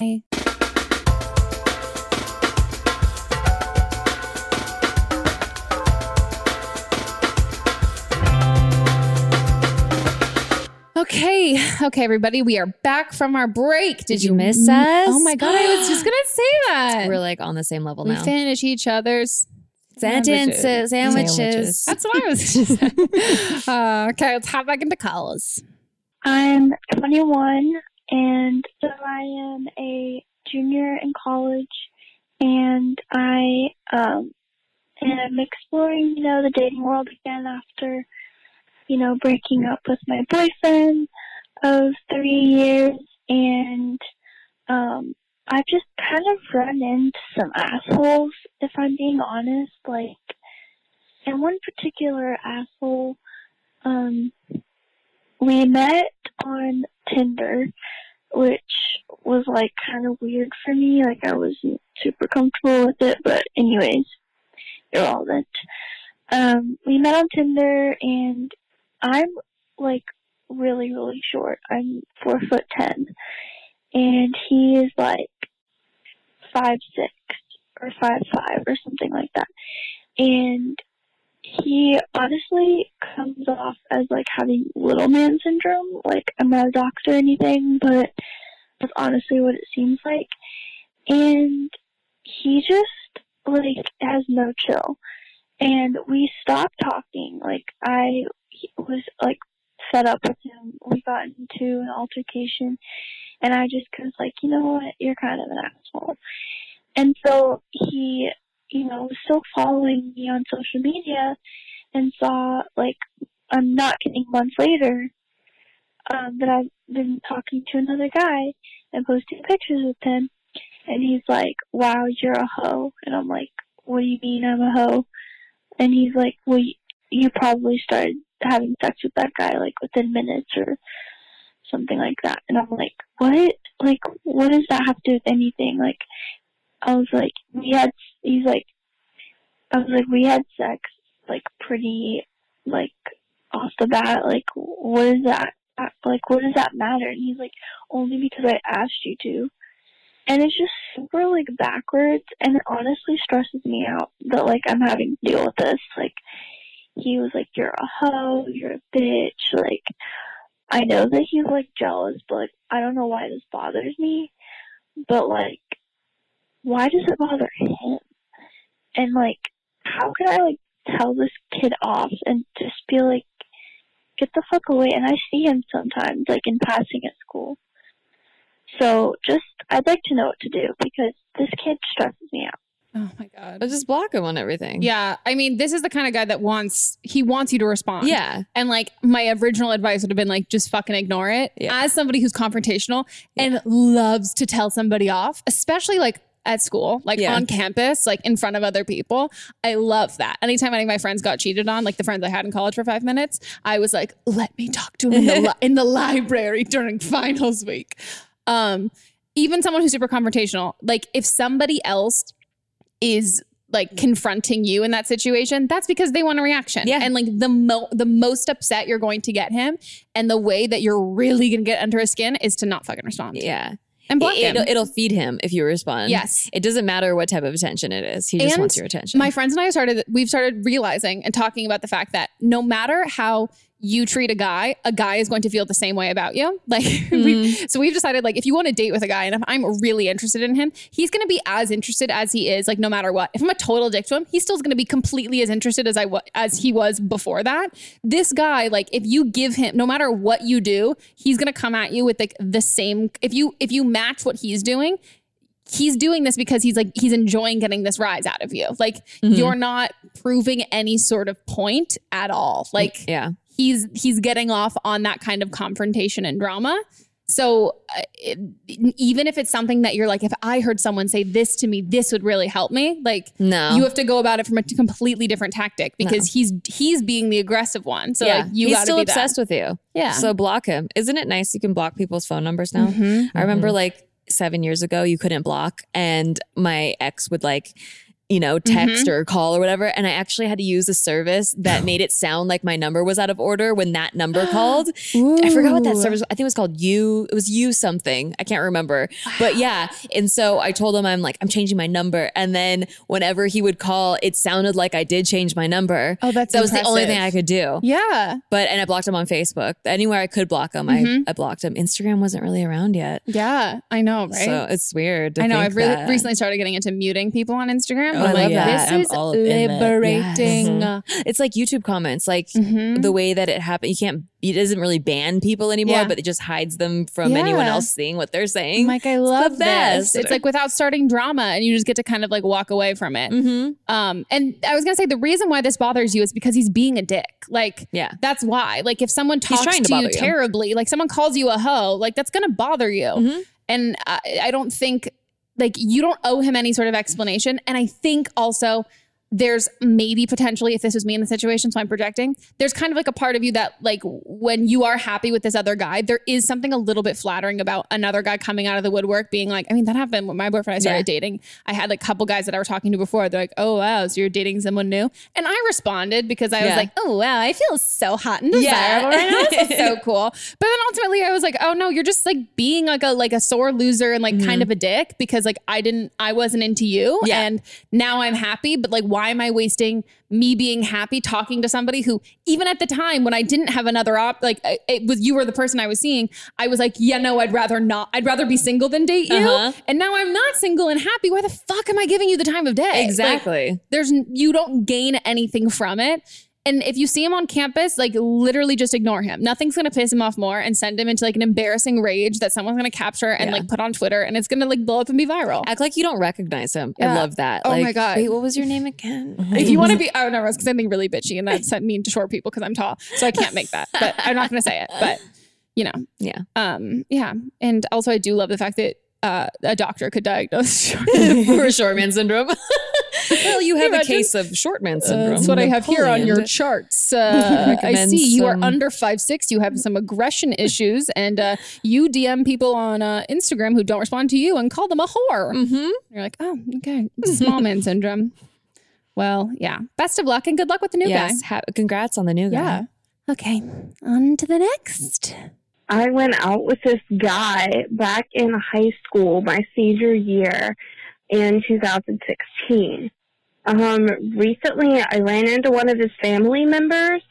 Okay, okay, everybody, we are back from our break. Did, you miss us? Oh my god, I was just gonna say that. We're like on the same level we now. finish each other's Sentences, sandwiches. That's what I was. Just saying. uh, okay, let's hop back into calls. I'm 21 and so I am a junior in college and I um am exploring, you know, the dating world again after, you know, breaking up with my boyfriend of three years and um I've just kind of run into some assholes, if I'm being honest. Like, and one particular asshole, um, we met on Tinder, which was like kind of weird for me. Like, I wasn't super comfortable with it, but anyways, irrelevant. Um, we met on Tinder, and I'm like really, really short. I'm four foot ten, and he is like five six or five five or something like that. And he honestly comes off as like having little man syndrome. Like I'm not a doctor or anything, but that's honestly what it seems like. And he just like has no chill. And we stopped talking. Like I was like fed up with him. We got into an altercation and I just was like, you know what, you're kind of an asshole. And so he, you know, was still following me on social media and saw like I'm not kidding months later um, that I've been talking to another guy and posting pictures with him and he's like, Wow, you're a hoe and I'm like, What do you mean I'm a hoe? And he's like, Well you, you probably started having sex with that guy like within minutes or something like that. And I'm like, what? Like, what does that have to do with anything? Like, I was like, we had, he's like, I was like, we had sex, like, pretty, like, off the bat. Like, what is that? Like, what does that matter? And he's like, only because I asked you to. And it's just super, like, backwards. And it honestly stresses me out that, like, I'm having to deal with this. Like, he was like, you're a hoe, you're a bitch. Like, I know that he's like jealous, but like I don't know why this bothers me. But like, why does it bother him? And like, how can I like tell this kid off and just be like, get the fuck away? And I see him sometimes, like in passing at school. So just, I'd like to know what to do because this kid stresses me out. Oh my god. But just block him on everything. Yeah, I mean, this is the kind of guy that wants he wants you to respond. Yeah. and like my original advice would have been like just fucking ignore it. As somebody who's confrontational and loves to tell somebody off, especially like at school, like Yeah. on campus, like in front of other people. I love that. Anytime any of my friends got cheated on, like the friends I had in college for five minutes, I was like, let me talk to him in the, li- in the library during finals week. Um, even someone who's super confrontational, like if somebody else is like confronting you in that situation, that's because they want a reaction. Yeah. And like the mo the most upset you're going to get him, and the way that you're really gonna get under his skin is to not fucking respond. Yeah. And block it, him. it'll feed him if you respond. Yes. It doesn't matter what type of attention it is. He just wants your attention. My friends and I started we've started realizing and talking about the fact that no matter how you treat a guy, a guy is going to feel the same way about you. Like we, so we've decided like if you want to date with a guy and if I'm really interested in him, he's going to be as interested as he is like no matter what. If I'm a total dick to him, he's still going to be completely as interested as I was as he was before that. This guy like if you give him no matter what you do, he's going to come at you with like the same if you if you match what he's doing, he's doing this because he's like he's enjoying getting this rise out of you. Like Mhm. you're not proving any sort of point at all. Like yeah. He's he's getting off on that kind of confrontation and drama. So uh, it, even if it's something that you're like, if I heard someone say this to me, this would really help me. Like, No. you have to go about it from a completely different tactic because he's he's being the aggressive one. So yeah, like, you he's still be obsessed that. with you. Yeah. So block him. Isn't it nice you can block people's phone numbers now? Mhm. I remember Mhm. like seven years ago, you couldn't block, and my ex would like. You know, text Mhm. or call or whatever. And I actually had to use a service that made it sound like my number was out of order when that number called. I forgot what that service was. I think it was called you. It was you something. I can't remember. But yeah. And so I told him, I'm like, I'm changing my number. And then whenever he would call, it sounded like I did change my number. Oh, that's That was the only thing I could do. Yeah. But and I blocked him on Facebook. Anywhere I could block him, Mhm. I, I blocked him. Instagram wasn't really around yet. Yeah, I know, right? So it's weird. to I know. think I've really that. recently started getting into muting people on Instagram. Oh, I'm I love that. this I'm is all up in it. liberating. Yes. It's like YouTube comments, like Mm-hmm. the way that it happened. You can't. It doesn't really ban people anymore, Yeah. but it just hides them from anyone else seeing what they're saying. Like I It's the love this. It's like without starting drama, and you just get to kind of like walk away from it. Mm-hmm. Um, and I was gonna say the reason why this bothers you is because he's being a dick. Like, yeah, that's why. Like, if someone talks to to, you bother you. terribly, like someone calls you a hoe, like that's gonna bother you. Mm-hmm. And I, I don't think like you don't owe him any sort of explanation. And I think also there's maybe potentially if this was me in the situation so i'm projecting there's kind of like a part of you that like when you are happy with this other guy there is something a little bit flattering about another guy coming out of the woodwork being like i mean that happened when my boyfriend and i started Yeah. dating. I had like a couple guys that i were talking to before. They're like oh wow so you're dating someone new? And i responded because i was like oh wow i feel so hot and Yeah. desirable right now. This is so cool. But then ultimately i was like oh no you're just like being like a like a sore loser and like kind mm-hmm. of a dick because like i didn't i wasn't into you Yeah. and now i'm happy but like why am i wasting me being happy talking to somebody who even at the time when i didn't have another op like it was you were the person i was seeing i was like yeah no i'd rather not i'd rather be single than date you Uh-huh. and now i'm not single and happy why the fuck am i giving you the time of day Like, Exactly. there's you don't gain anything from it and if you see him on campus like literally just ignore him nothing's going to piss him off more and send him into like an embarrassing rage that someone's going to capture and Yeah. like put on twitter and it's going to like blow up and be viral Act like you don't recognize him. I love that. Oh Like, my God. Wait, what was your name again? if you want to be, oh no, I was saying something really bitchy, and that's mean to short people because I'm tall, so I can't make that. But I'm not going to say it. But you know, yeah, um, yeah. And also, I do love the fact that uh, a doctor could diagnose short for short man syndrome. Well, you have a case of short man syndrome. Uh, that's what I have here on your charts. Uh, I see you are under five six. You have some aggression issues, and uh, you DM people on uh, Instagram who don't respond to you and call them a whore. Mm-hmm. You're like, oh, okay, it's small man syndrome. Well, yeah. Best of luck and good luck with the new yes, guy. ha- congrats on the new guy. Yeah. Okay, on to the next. I went out with this guy back in high school, my senior year in 2016. Um, recently, I ran into one of his family members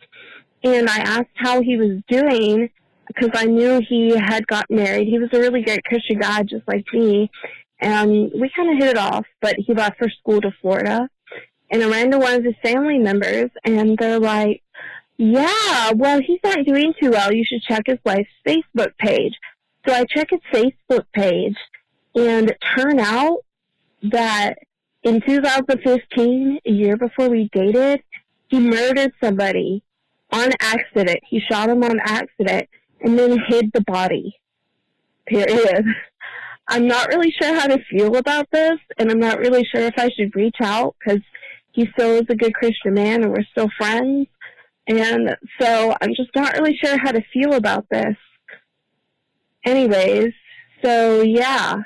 and I asked how he was doing because I knew he had got married. He was a really great Christian guy, just like me. And we kind of hit it off, but he left for school to Florida. And I ran into one of his family members and they're like, yeah, well, he's not doing too well. You should check his wife's Facebook page. So I check his Facebook page, and it turned out that in 2015, a year before we dated, he murdered somebody on accident. He shot him on accident and then hid the body. Period. I'm not really sure how to feel about this, and I'm not really sure if I should reach out because he still is a good Christian man and we're still friends. And so I'm just not really sure how to feel about this. Anyways, so yeah,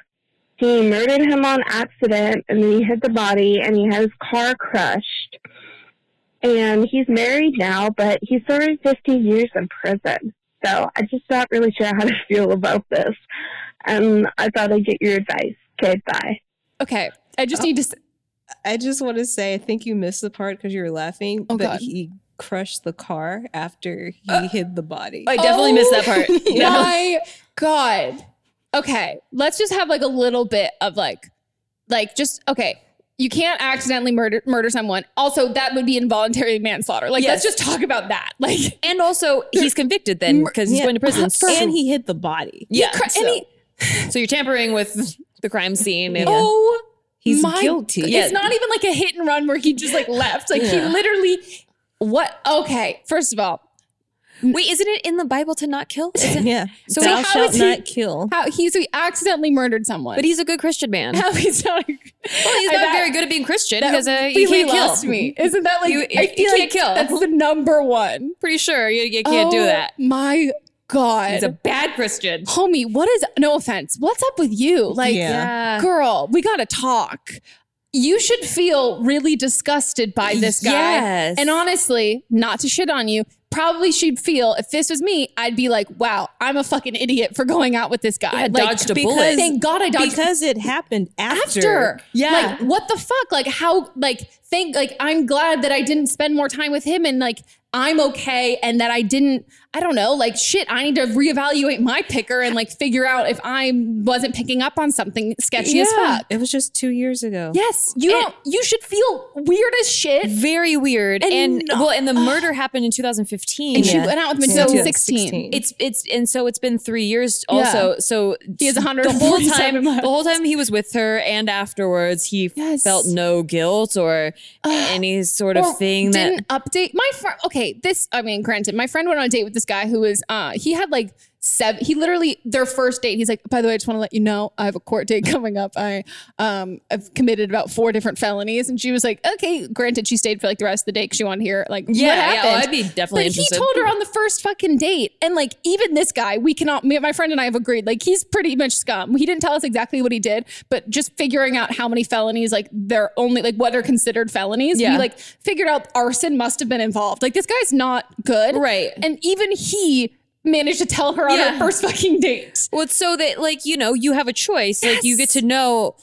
he murdered him on accident and then he hit the body and he had his car crushed. And he's married now, but he's serving 15 years in prison. So I'm just not really sure how to feel about this. And I thought I'd get your advice. Okay, bye. Okay, I just need to. s- I just want to say, I think you missed the part because you were laughing. Oh, but God. he crushed the car after he uh, hid the body. I definitely missed that part. Yeah. My God. Okay, let's just have like a little bit of like, like just okay. You can't accidentally murder murder someone. Also, that would be involuntary manslaughter. Like, let's just talk about that. Like, And also, he's convicted then because he's Yeah. going to prison. and he hid the body. yeah. cra- so, and he- so you're tampering with the crime scene. And, oh, He's my- guilty. It's not even like a hit and run where he just like left. Like he literally. What? Okay, first of all, Wait, isn't it in the Bible to not kill? Is it- Yeah. So Thou how shalt is he- not kill. How he so he accidentally murdered someone. But he's a good Christian man. How he's not. Well, he's not that- very good at being Christian because uh, really you can't lost kill. me. Isn't that like You- I you can't like kill. That's the number one. Pretty sure you, you can't do Oh that. My God, He's a bad Christian. homie. What is? No offense. What's up with you? Like, Yeah. girl, we gotta talk. You should feel really disgusted by this guy. Yes. And honestly, not to shit on you, probably she'd feel if this was me, I'd be like, wow, I'm a fucking idiot for going out with this guy. Yeah, like, dodged a bullet. Thank God I dodged because it happened after. after. Yeah. Like, what the fuck? Like, how, like, think, like, I'm glad that I didn't spend more time with him and, like, I'm okay and that I didn't, I don't know, like, shit, I need to reevaluate my picker and, like, figure out if I wasn't picking up on something sketchy as fuck. It was just two years ago. Yes, you don't, you should feel weird as shit. Very weird. And And, no- well, and the murder happened in 2015. And she Yeah. went out with him in Yeah. 2016. It's it's and so it's been three years Yeah. also. So He has 100 the whole time miles. the whole time he was with her and afterwards he Yes. felt no guilt or any sort of thing that didn't update my friend. Okay, this I mean, granted, my friend went on a date with this guy who was uh he had like seven. He literally their first date. He's like, by the way, I just want to let you know I have a court date coming up. I um I've committed about four different felonies, and she was like, okay. Granted, she stayed for like the rest of the day because she wanted to hear like Yeah, what yeah, happened. oh, I'd be definitely But interested. he told her on the first fucking date, and like even this guy, we cannot. Me, my friend and I have agreed. Like he's pretty much scum. He didn't tell us exactly what he did, but just figuring out how many felonies, like they're only like what are considered felonies. Yeah. We like figured out arson must have been involved. Like this guy's not good, Right. And even he managed to tell her on Yeah. her first fucking date. well it's so that like you know you have a choice like you get to know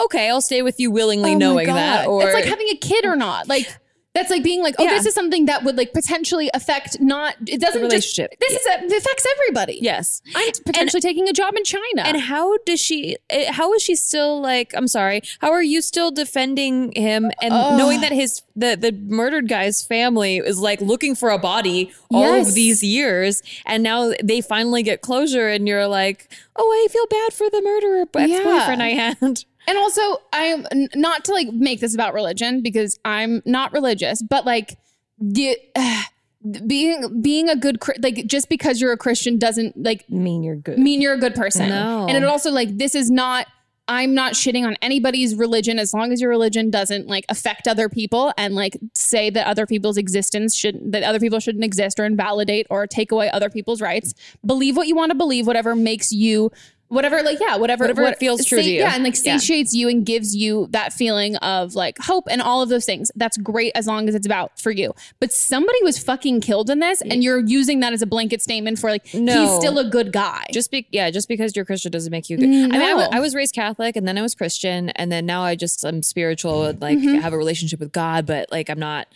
okay I'll stay with you willingly Oh knowing that or it's like having a kid or not. Like that's like being like, oh, Yeah. this is something that would like potentially affect not. It doesn't relationship. Just, this is a, it affects everybody. yes I'm potentially taking a job in China. And how does she? eh, How is she still like? I'm sorry. How are you still defending him and Ugh. knowing that his the the murdered guy's family is like looking for a body all Yes. of these years, and now they finally get closure, and you're like, oh, I feel bad for the murderer ex boyfriend Yeah. I had. And also, I'm not to like make this about religion because I'm not religious, but like the, being being a good like just because you're a Christian doesn't like Mean you're good. mean you're a good person. No. And it also like this is not I'm not shitting on anybody's religion as long as your religion doesn't like affect other people and like say that other people's existence shouldn't that other people shouldn't exist or invalidate or take away other people's rights. Believe what you want to believe, whatever makes you whatever like yeah whatever Whatever feels true to you. yeah and like Yeah. satiates you and gives you that feeling of like hope and all of those things that's great as long as it's about for you but somebody was fucking killed in this and you're using that as a blanket statement for like no. he's still a good guy Just be yeah, just because you're Christian doesn't make you good. I mean, I No. I was raised Catholic, and then I was Christian, and then now I just I'm spiritual and like Mhm. have a relationship with God, but like I'm not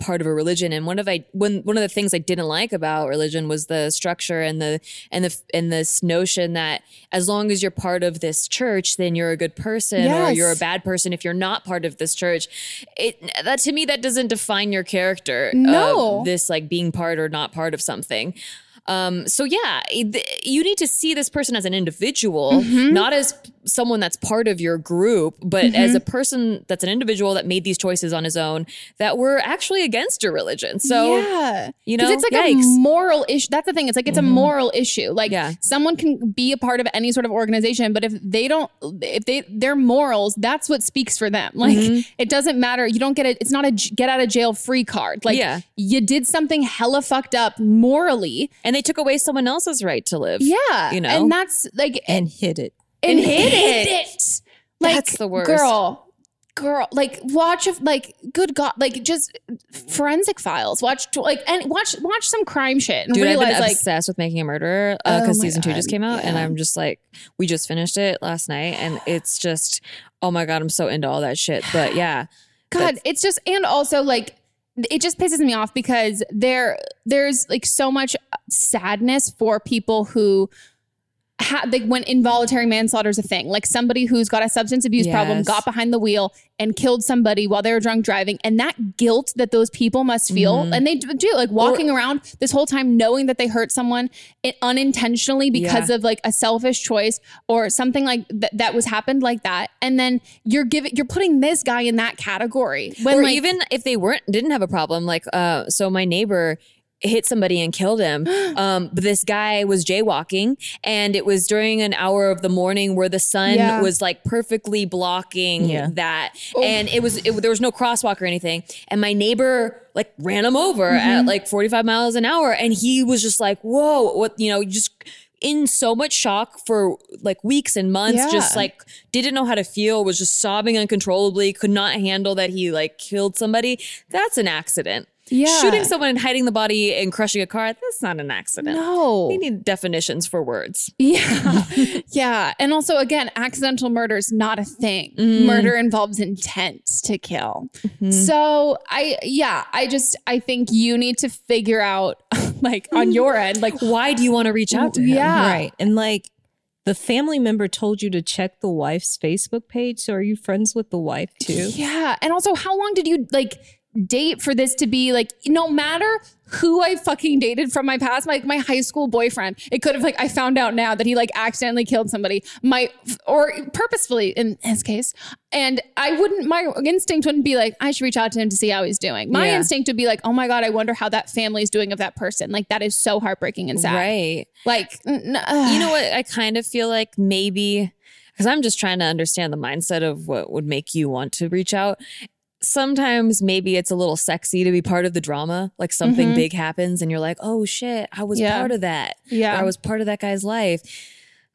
part of a religion. And one of I one one of the things I didn't like about religion was the structure and the and the and this notion that as long as you're part of this church, then you're a good person, or you're a bad person if you're not part of this church. It that to me that doesn't define your character. No. this like being part or not part of something. Um, so yeah, you need to see this person as an individual, Mm-hmm. not as someone that's part of your group, but as a person that's an individual that made these choices on his own that were actually against your religion. So yeah, you know, it's like yikes. Mm-hmm. a moral issue. That's the thing. It's like it's a moral issue. Like Yeah. someone can be a part of any sort of organization, but if they don't, if they their morals, that's what speaks for them. Like Mm-hmm. it doesn't matter. You don't get it. It's not a get out of jail free card. Like Yeah. you did something hella fucked up morally. and they took away someone else's right to live. Yeah, you know, and that's like and hid it. And, And hid hid it. Like, That's the worst. girl. Girl, like watch like good God, like just forensic files. Watch like and watch watch some crime shit and Dude, I've been like obsessed with Making a Murderer uh, Oh because my season two just came out, and. I'm just like, we just finished it last night, and it's just, oh my god, I'm so into all that shit. But yeah, God, it's just and also like it just pisses me off because there there's like so much sadness for people who ha- like when involuntary manslaughter is a thing like somebody who's got a substance abuse problem got behind the wheel and killed somebody while they were drunk driving and that guilt that those people must feel Mhm. and they do, like walking around this whole time knowing that they hurt someone it, unintentionally because Yeah. of like a selfish choice or something like that that was happened like that and then you're giving you're putting this guy in that category when or like even if they weren't didn't have a problem, like uh, so my neighbor. Hit somebody and killed him. Um, but this guy was jaywalking, and it was during an hour of the morning where the sun Yeah. was like perfectly blocking Yeah. that, and it was it, there was no crosswalk or anything. And my neighbor like ran him over at like forty five miles an hour, and he was just like, "Whoa, what?" You know, just in so much shock for like weeks and months, just like didn't know how to feel, was just sobbing uncontrollably, could not handle that he like killed somebody. That's an accident. Yeah. Shooting someone and hiding the body and crushing a car, that's not an accident. No. We need definitions for words. Yeah. yeah. And also, again, accidental murder is not a thing. Mm. Murder involves intent to kill. Mm-hmm. So, I, yeah, I just, I think you need to figure out, like, on your end, like, Why do you want to reach out to him? Yeah. Right. And like the family member told you to check the wife's Facebook page. So are you friends with the wife too? Yeah. And also, how long did you like date for this to be like, no matter who I fucking dated from my past, like my high school boyfriend, it could have like, I found out now that he like accidentally killed somebody, my, or purposefully in his case. And I wouldn't, my instinct wouldn't be like, I should reach out to him to see how he's doing. My Yeah. instinct would be like, oh my God, I wonder how that family is doing of that person. Like, that is so heartbreaking and sad. Right. Like, n- you know what? I kind of feel like maybe because I'm just trying to understand the mindset of what would make you want to reach out. Sometimes maybe it's a little sexy to be part of the drama. Like something Mhm. big happens and you're like, oh shit, I was Yeah. part of that. Yeah. Or I was part of that guy's life.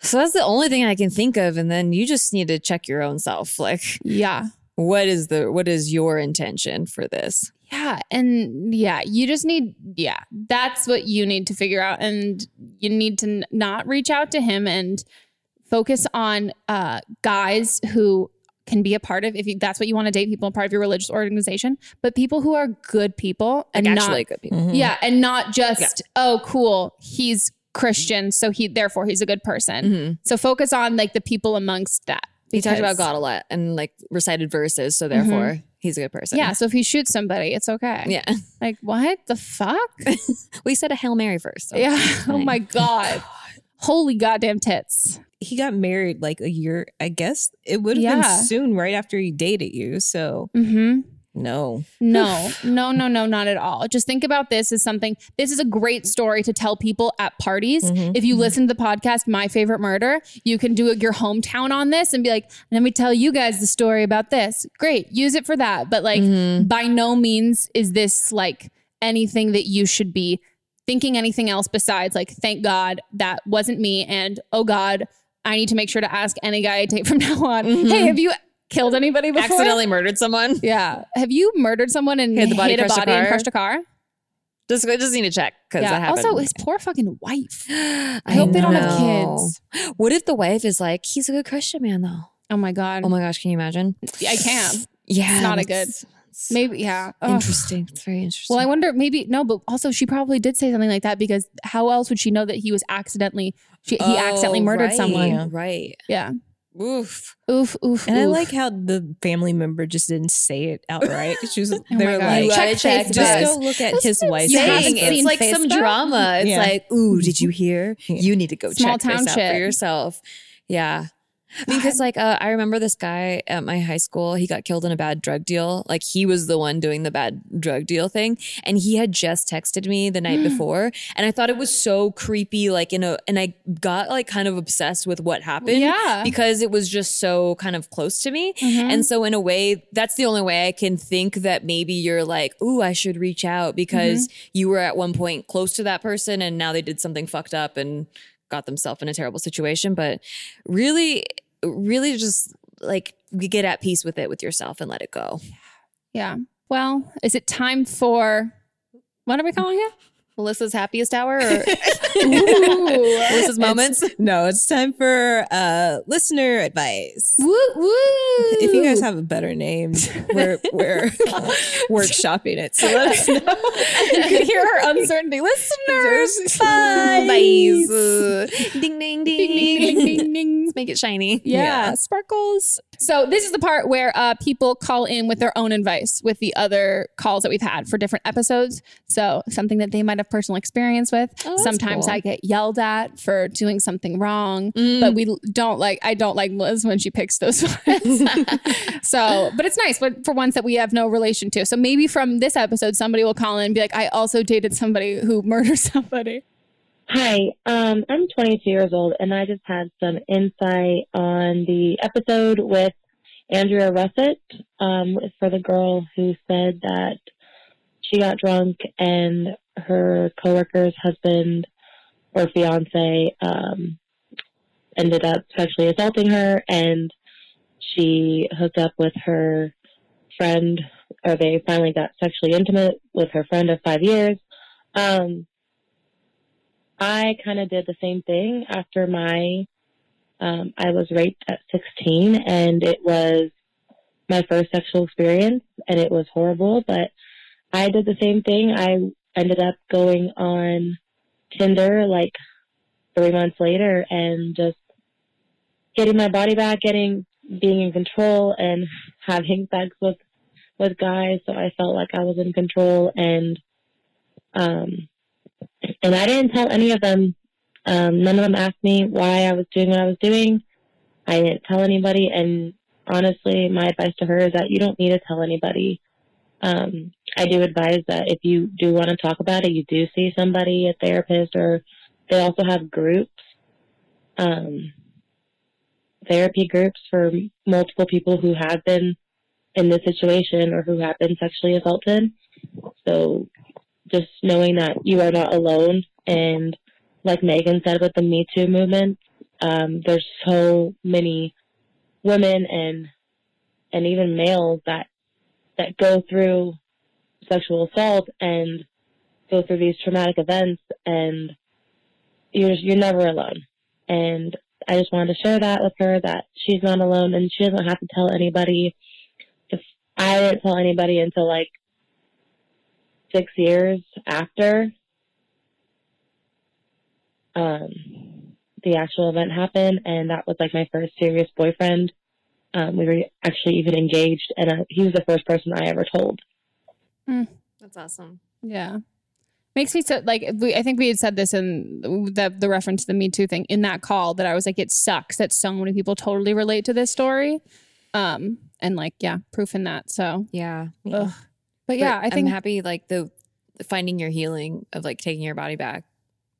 So that's the only thing I can think of. And then you just need to check your own self. Like, yeah. what is the what is your intention for this? Yeah. And yeah, you just need, yeah, that's what you need to figure out. And you need to n- not reach out to him and focus on uh, guys who can be a part of, if you, that's what you want to date, people a part of your religious organization, but people who are good people and Like not, actually good people. Yeah. And not just, oh, cool, he's Christian, so he, therefore he's a good person. Mhm. So focus on like the people amongst that. He talked about God a lot and like recited verses, so therefore he's a good person. Yeah. So if he shoots somebody, it's okay. Yeah. Like, what the fuck? we said a Hail Mary first. so Yeah. Oh my God. Holy goddamn tits. He got married like a year, I guess it would have Yeah. been soon right after he dated you. So Mm-hmm. no. No, no, no, no, not at all. Just think about this as something, this is a great story to tell people at parties. Mm-hmm. If you mm-hmm. listen to the podcast, My Favorite Murder, you can do your hometown on this and be like, let me tell you guys the story about this. Great. Use it for that. But like, mm-hmm. by no means is this like anything that you should be thinking anything else besides like, thank God that wasn't me. And oh God, I need to make sure to ask any guy I date from now on, mm-hmm. hey, have you killed anybody before? accidentally murdered someone. Yeah. Have you murdered someone and Hit the body, hit a crushed a body and crushed a car? Just just need to check because that happened. Also, his poor fucking wife. I hope they don't have kids. What if the wife is like, he's a good Christian man though? Oh my god. Oh my gosh, can you imagine? I can. Yeah, It's not a good. That's- Maybe yeah. Ugh. Interesting. It's very interesting. Well, I wonder maybe no, but also she probably did say something like that because how else would she know that he was accidentally she, he oh, accidentally Oh, murdered right, someone? Right. Yeah. Oof. Oof. Oof. And I like how the family member just didn't say it outright. She was, Oh they were like, You gotta check just go look at This his is wife's You Saying Facebook. it's seen like some drama. It's Yeah. like, ooh, did you hear? You need to go Small check this out shit. for yourself. Yeah. Because like uh, I remember this guy at my high school, he got killed in a bad drug deal. Like he was the one doing the bad drug deal thing, and he had just texted me the night before, and I thought it was so creepy. Like in a, and I got like kind of obsessed with what happened, Yeah. because it was just so kind of close to me, Mhm. and so in a way, that's the only way I can think that maybe you're like, ooh, I should reach out because you were at one point close to that person, and now they did something fucked up and got themselves in a terrible situation. But really, really just like get at peace with it with yourself and let it go. Yeah. Well, is it time for what are we calling it? Melissa's happiest hour or Melissa's moments? No, it's time for uh listener advice. Woo woo. If you guys have a better name, we're we're workshopping it. So let us know. you could hear her uncertainty. Listeners, Bye. bye. Ding ding ding. Ding, ding, ding, ding, make it shiny. Yeah, sparkles. So this is the part where uh, people call in with their own advice with the other calls that we've had for different episodes. So something that they might have personal experience with. Oh, Sometimes cool. I get yelled at for doing something wrong, Mm. but we don't like. I don't like Liz when she picks those ones. so, but it's nice, but for ones that we have no relation to. So maybe from this episode, somebody will call in and be like, "I also dated somebody who murdered somebody." Hi, um, I'm 22 years old, and I just had some insight on the episode with Andrea Russett um, for the girl who said that she got drunk and her coworker's husband or fiance um, ended up sexually assaulting her, and she hooked up with her friend, or they finally got sexually intimate with her friend of five years. Um, I kind of did the same thing after my, um, I was raped at 16 and it was my first sexual experience and it was horrible, but I did the same thing. I ended up going on Tinder like three months later and just getting my body back, getting, being in control and having sex with, with guys. So I felt like I was in control and, um, and I didn't tell any of them. Um, none of them asked me why I was doing what I was doing. I didn't tell anybody. And honestly, my advice to her is that you don't need to tell anybody. Um, I do advise that if you do want to talk about it, you do see somebody, a therapist, or they also have groups, um, therapy groups for multiple people who have been in this situation or who have been sexually assaulted. So just knowing that you are not alone and like Megan said with the Me Too movement, um, there's so many women and and even males that that go through sexual assault and go through these traumatic events and you're you're never alone. And I just wanted to share that with her that she's not alone and she doesn't have to tell anybody. If I didn't tell anybody until like six years after um, the actual event happened, and that was like my first serious boyfriend. Um, we were actually even engaged, and uh, he was the first person I ever told. That's awesome. Yeah. Makes me so like we, I think we had said this in the the reference to the Me Too thing in that call that I was like it sucks that so many people totally relate to this story, um and like yeah proof in that so yeah Ugh. but yeah I think I'm happy like the the finding your healing of like taking your body back,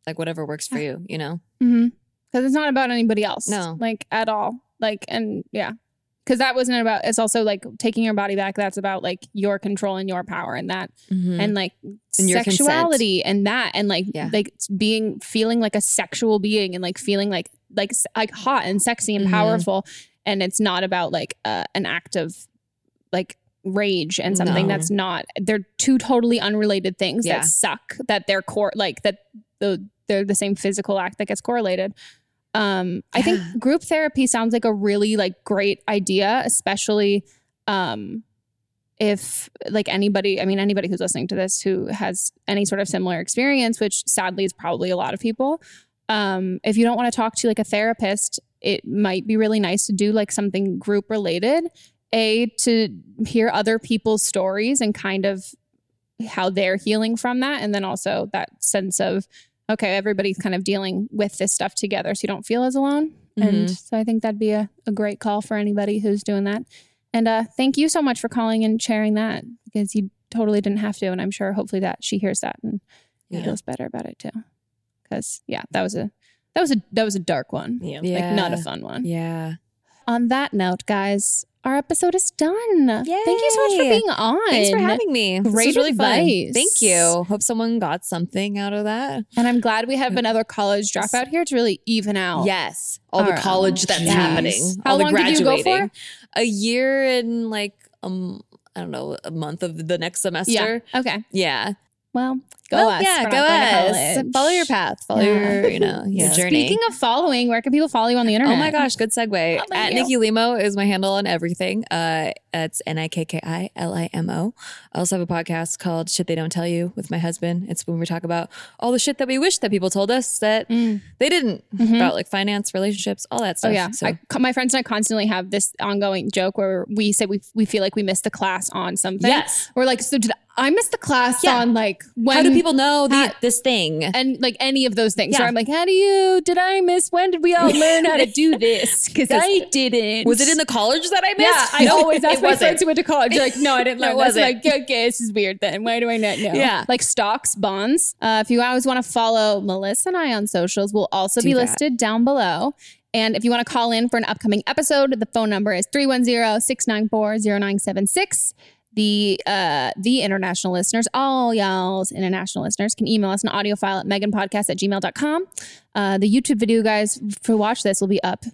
like whatever works for you, you know. because it's not about anybody else No. like at all like and yeah because that wasn't about it's also like taking your body back that's about like your control and your power and that Mhm. and like And sexuality and that and like like being feeling like a sexual being and like feeling like like like hot and sexy and Mhm. powerful and it's not about like uh, an act of like rage and something No. that's not they're two totally unrelated things Yeah. that suck that they're core like that the they're the same physical act that gets correlated um i think group therapy sounds like a really like great idea especially um if like anybody i mean anybody who's listening to this who has any sort of similar experience which sadly is probably a lot of people um if you don't want to talk to like a therapist it might be really nice to do like something group related a to hear other people's stories and kind of how they're healing from that and then also that sense of okay everybody's kind of dealing with this stuff together so you don't feel as alone and Mhm. so i think that'd be a, a great call for anybody who's doing that and uh, thank you so much for calling and sharing that because you totally didn't have to and i'm sure hopefully that she hears that and Yeah. feels better about it too because yeah that was a that was a that was a dark one Yeah. like not a fun one Yeah. on that note guys our episode is done thank you so much for being on Thanks for having me. This Great was really fun. Thank you. Hope someone got something out of that. And I'm glad we have another college dropout here to really even out. Yes. All the college that's Yes. happening. How all the long did you go for? A year and like um I don't know, a month of the next semester. Yeah. Okay. Yeah. Well, go Well, us. yeah, go us. Follow your path. Follow your, you know, your journey. Speaking of following, where can people follow you on the internet? Oh my gosh, good segue. At. Nikki Limo is my handle on everything. Uh, it's N I K K I L I M O. I also have a podcast called Shit They Don't Tell You with my husband. It's when we talk about all the shit that we wish that people told us that they didn't about like finance, relationships, all that Mm. Mm-hmm. Oh stuff. yeah, I, my friends and I constantly have this ongoing joke where we say we we feel like we missed the class on something. Yes. we're like, so did I missed the class Yeah. on like when? How do people know the, this thing? and like any of those things? Yeah. Where I'm like, how do you? Did I miss? When did we all learn how to do this? Because I didn't. Was it in the college that I missed? Yeah, I No, always ask my wasn't. friends who went to college. They're like, no, I didn't learn this. Wasn't. like, okay, this is weird then. Why do I not know? Yeah. Like stocks, bonds. Uh, if you always want to follow Melissa and I on socials, we'll also Do be that. listed down below. And if you want to call in for an upcoming episode, the phone number is 310-694-0976. The uh the international listeners, all y'all's international listeners can email us an audio file at meganpodcast at gmail.com. Uh the YouTube video guys for watch this will be up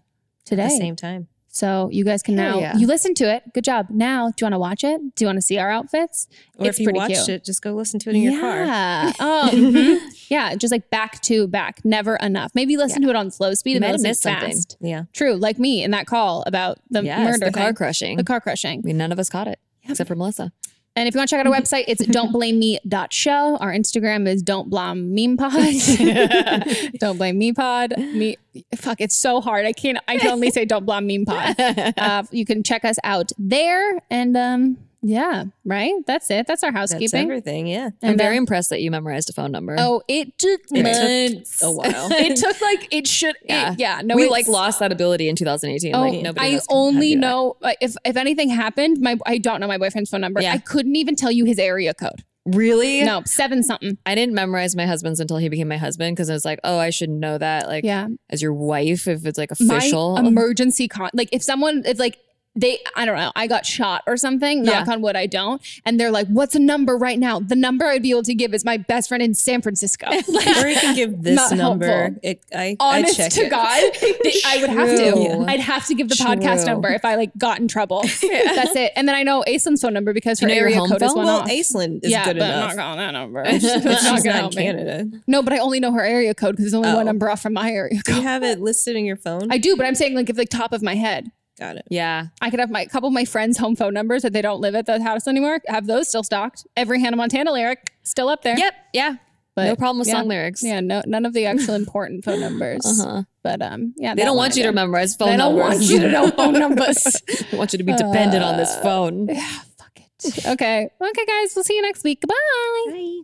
today. At the same time. So you guys can Hell now yeah. you listen to it. Good job. Now, do you want to watch it? Do you want to see our outfits? Or it's if you pretty watched cute. it, just go listen to it in your car. Yeah. Oh, mhm. yeah. Just like back to back, never enough. Maybe listen to it on slow speed and then listen something. fast. Yeah. True, like me in that call about the Yes, murder, the car thing. crushing. the car crushing. I mean, none of us caught it except for Melissa. And if you want to check out our website, it's don'tblameme.show. Our Instagram is don't blame meme pod. don't blame me pod. Me fuck, it's so hard. I can't I can only say don't blame meme pod. Uh, you can check us out there. And um, yeah, right? That's it. That's our That's housekeeping. everything. Yeah. I'm very uh, impressed that you memorized a phone number. Oh, it took It took a while. it took like it should. Yeah. Yeah, yeah. No, we like lost that ability in 2018. Oh, like nobody I else can have only you that. know if if anything happened. My I don't know my boyfriend's phone number. Yeah. I couldn't even tell you his area code. Really? No, seven something. I didn't memorize my husband's until he became my husband because I was like, oh, I should know that, like, Yeah. as your wife if it's like official. My emergency con like if someone if like they I don't know, I got shot or something, knock on wood I don't. And they're like, What's a number right now? The number I'd be able to give is my best friend in San Francisco. Like, or you can give this Not number. helpful. It, I, I Honest check to it. God, they- I would have to. True. I'd have to give the podcast number if I like got in trouble. That's it. And then I know Aislin's phone number because her you know area home code is phone? one Well, off. Aislinn is yeah, good but enough. I'm not calling that number. It's not not in help me. Canada. No, but I only know her area code because there's only one Oh. number off from my area Do you have it listed in your phone? I do, but I'm saying like if like top of my head. Got it. yeah. I could have my couple of my friends' home phone numbers that they don't live at the house anymore. Have those still stocked. Every Hannah Montana lyric still up there. Yep. Yeah. But no problem with yeah. song lyrics. Yeah, no, none of the actual important phone numbers. Uh-huh. But um, yeah, They don't want you to memorize phone numbers. They don't want you to know phone numbers. they want you to be dependent on this phone. Yeah, fuck it. Okay, okay, guys, we'll see you next week. Goodbye.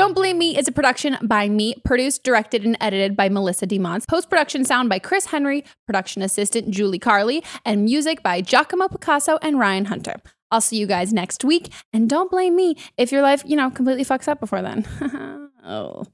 Don't Blame Me is a production by me, produced, directed, and edited by Melissa DeMons. Post production sound by Chris Henry, production assistant Julie Carley, and music by Giacomo Picasso and Ryan Hunter. I'll see you guys next week, and don't blame me if your life, you know, completely fucks up before then. oh.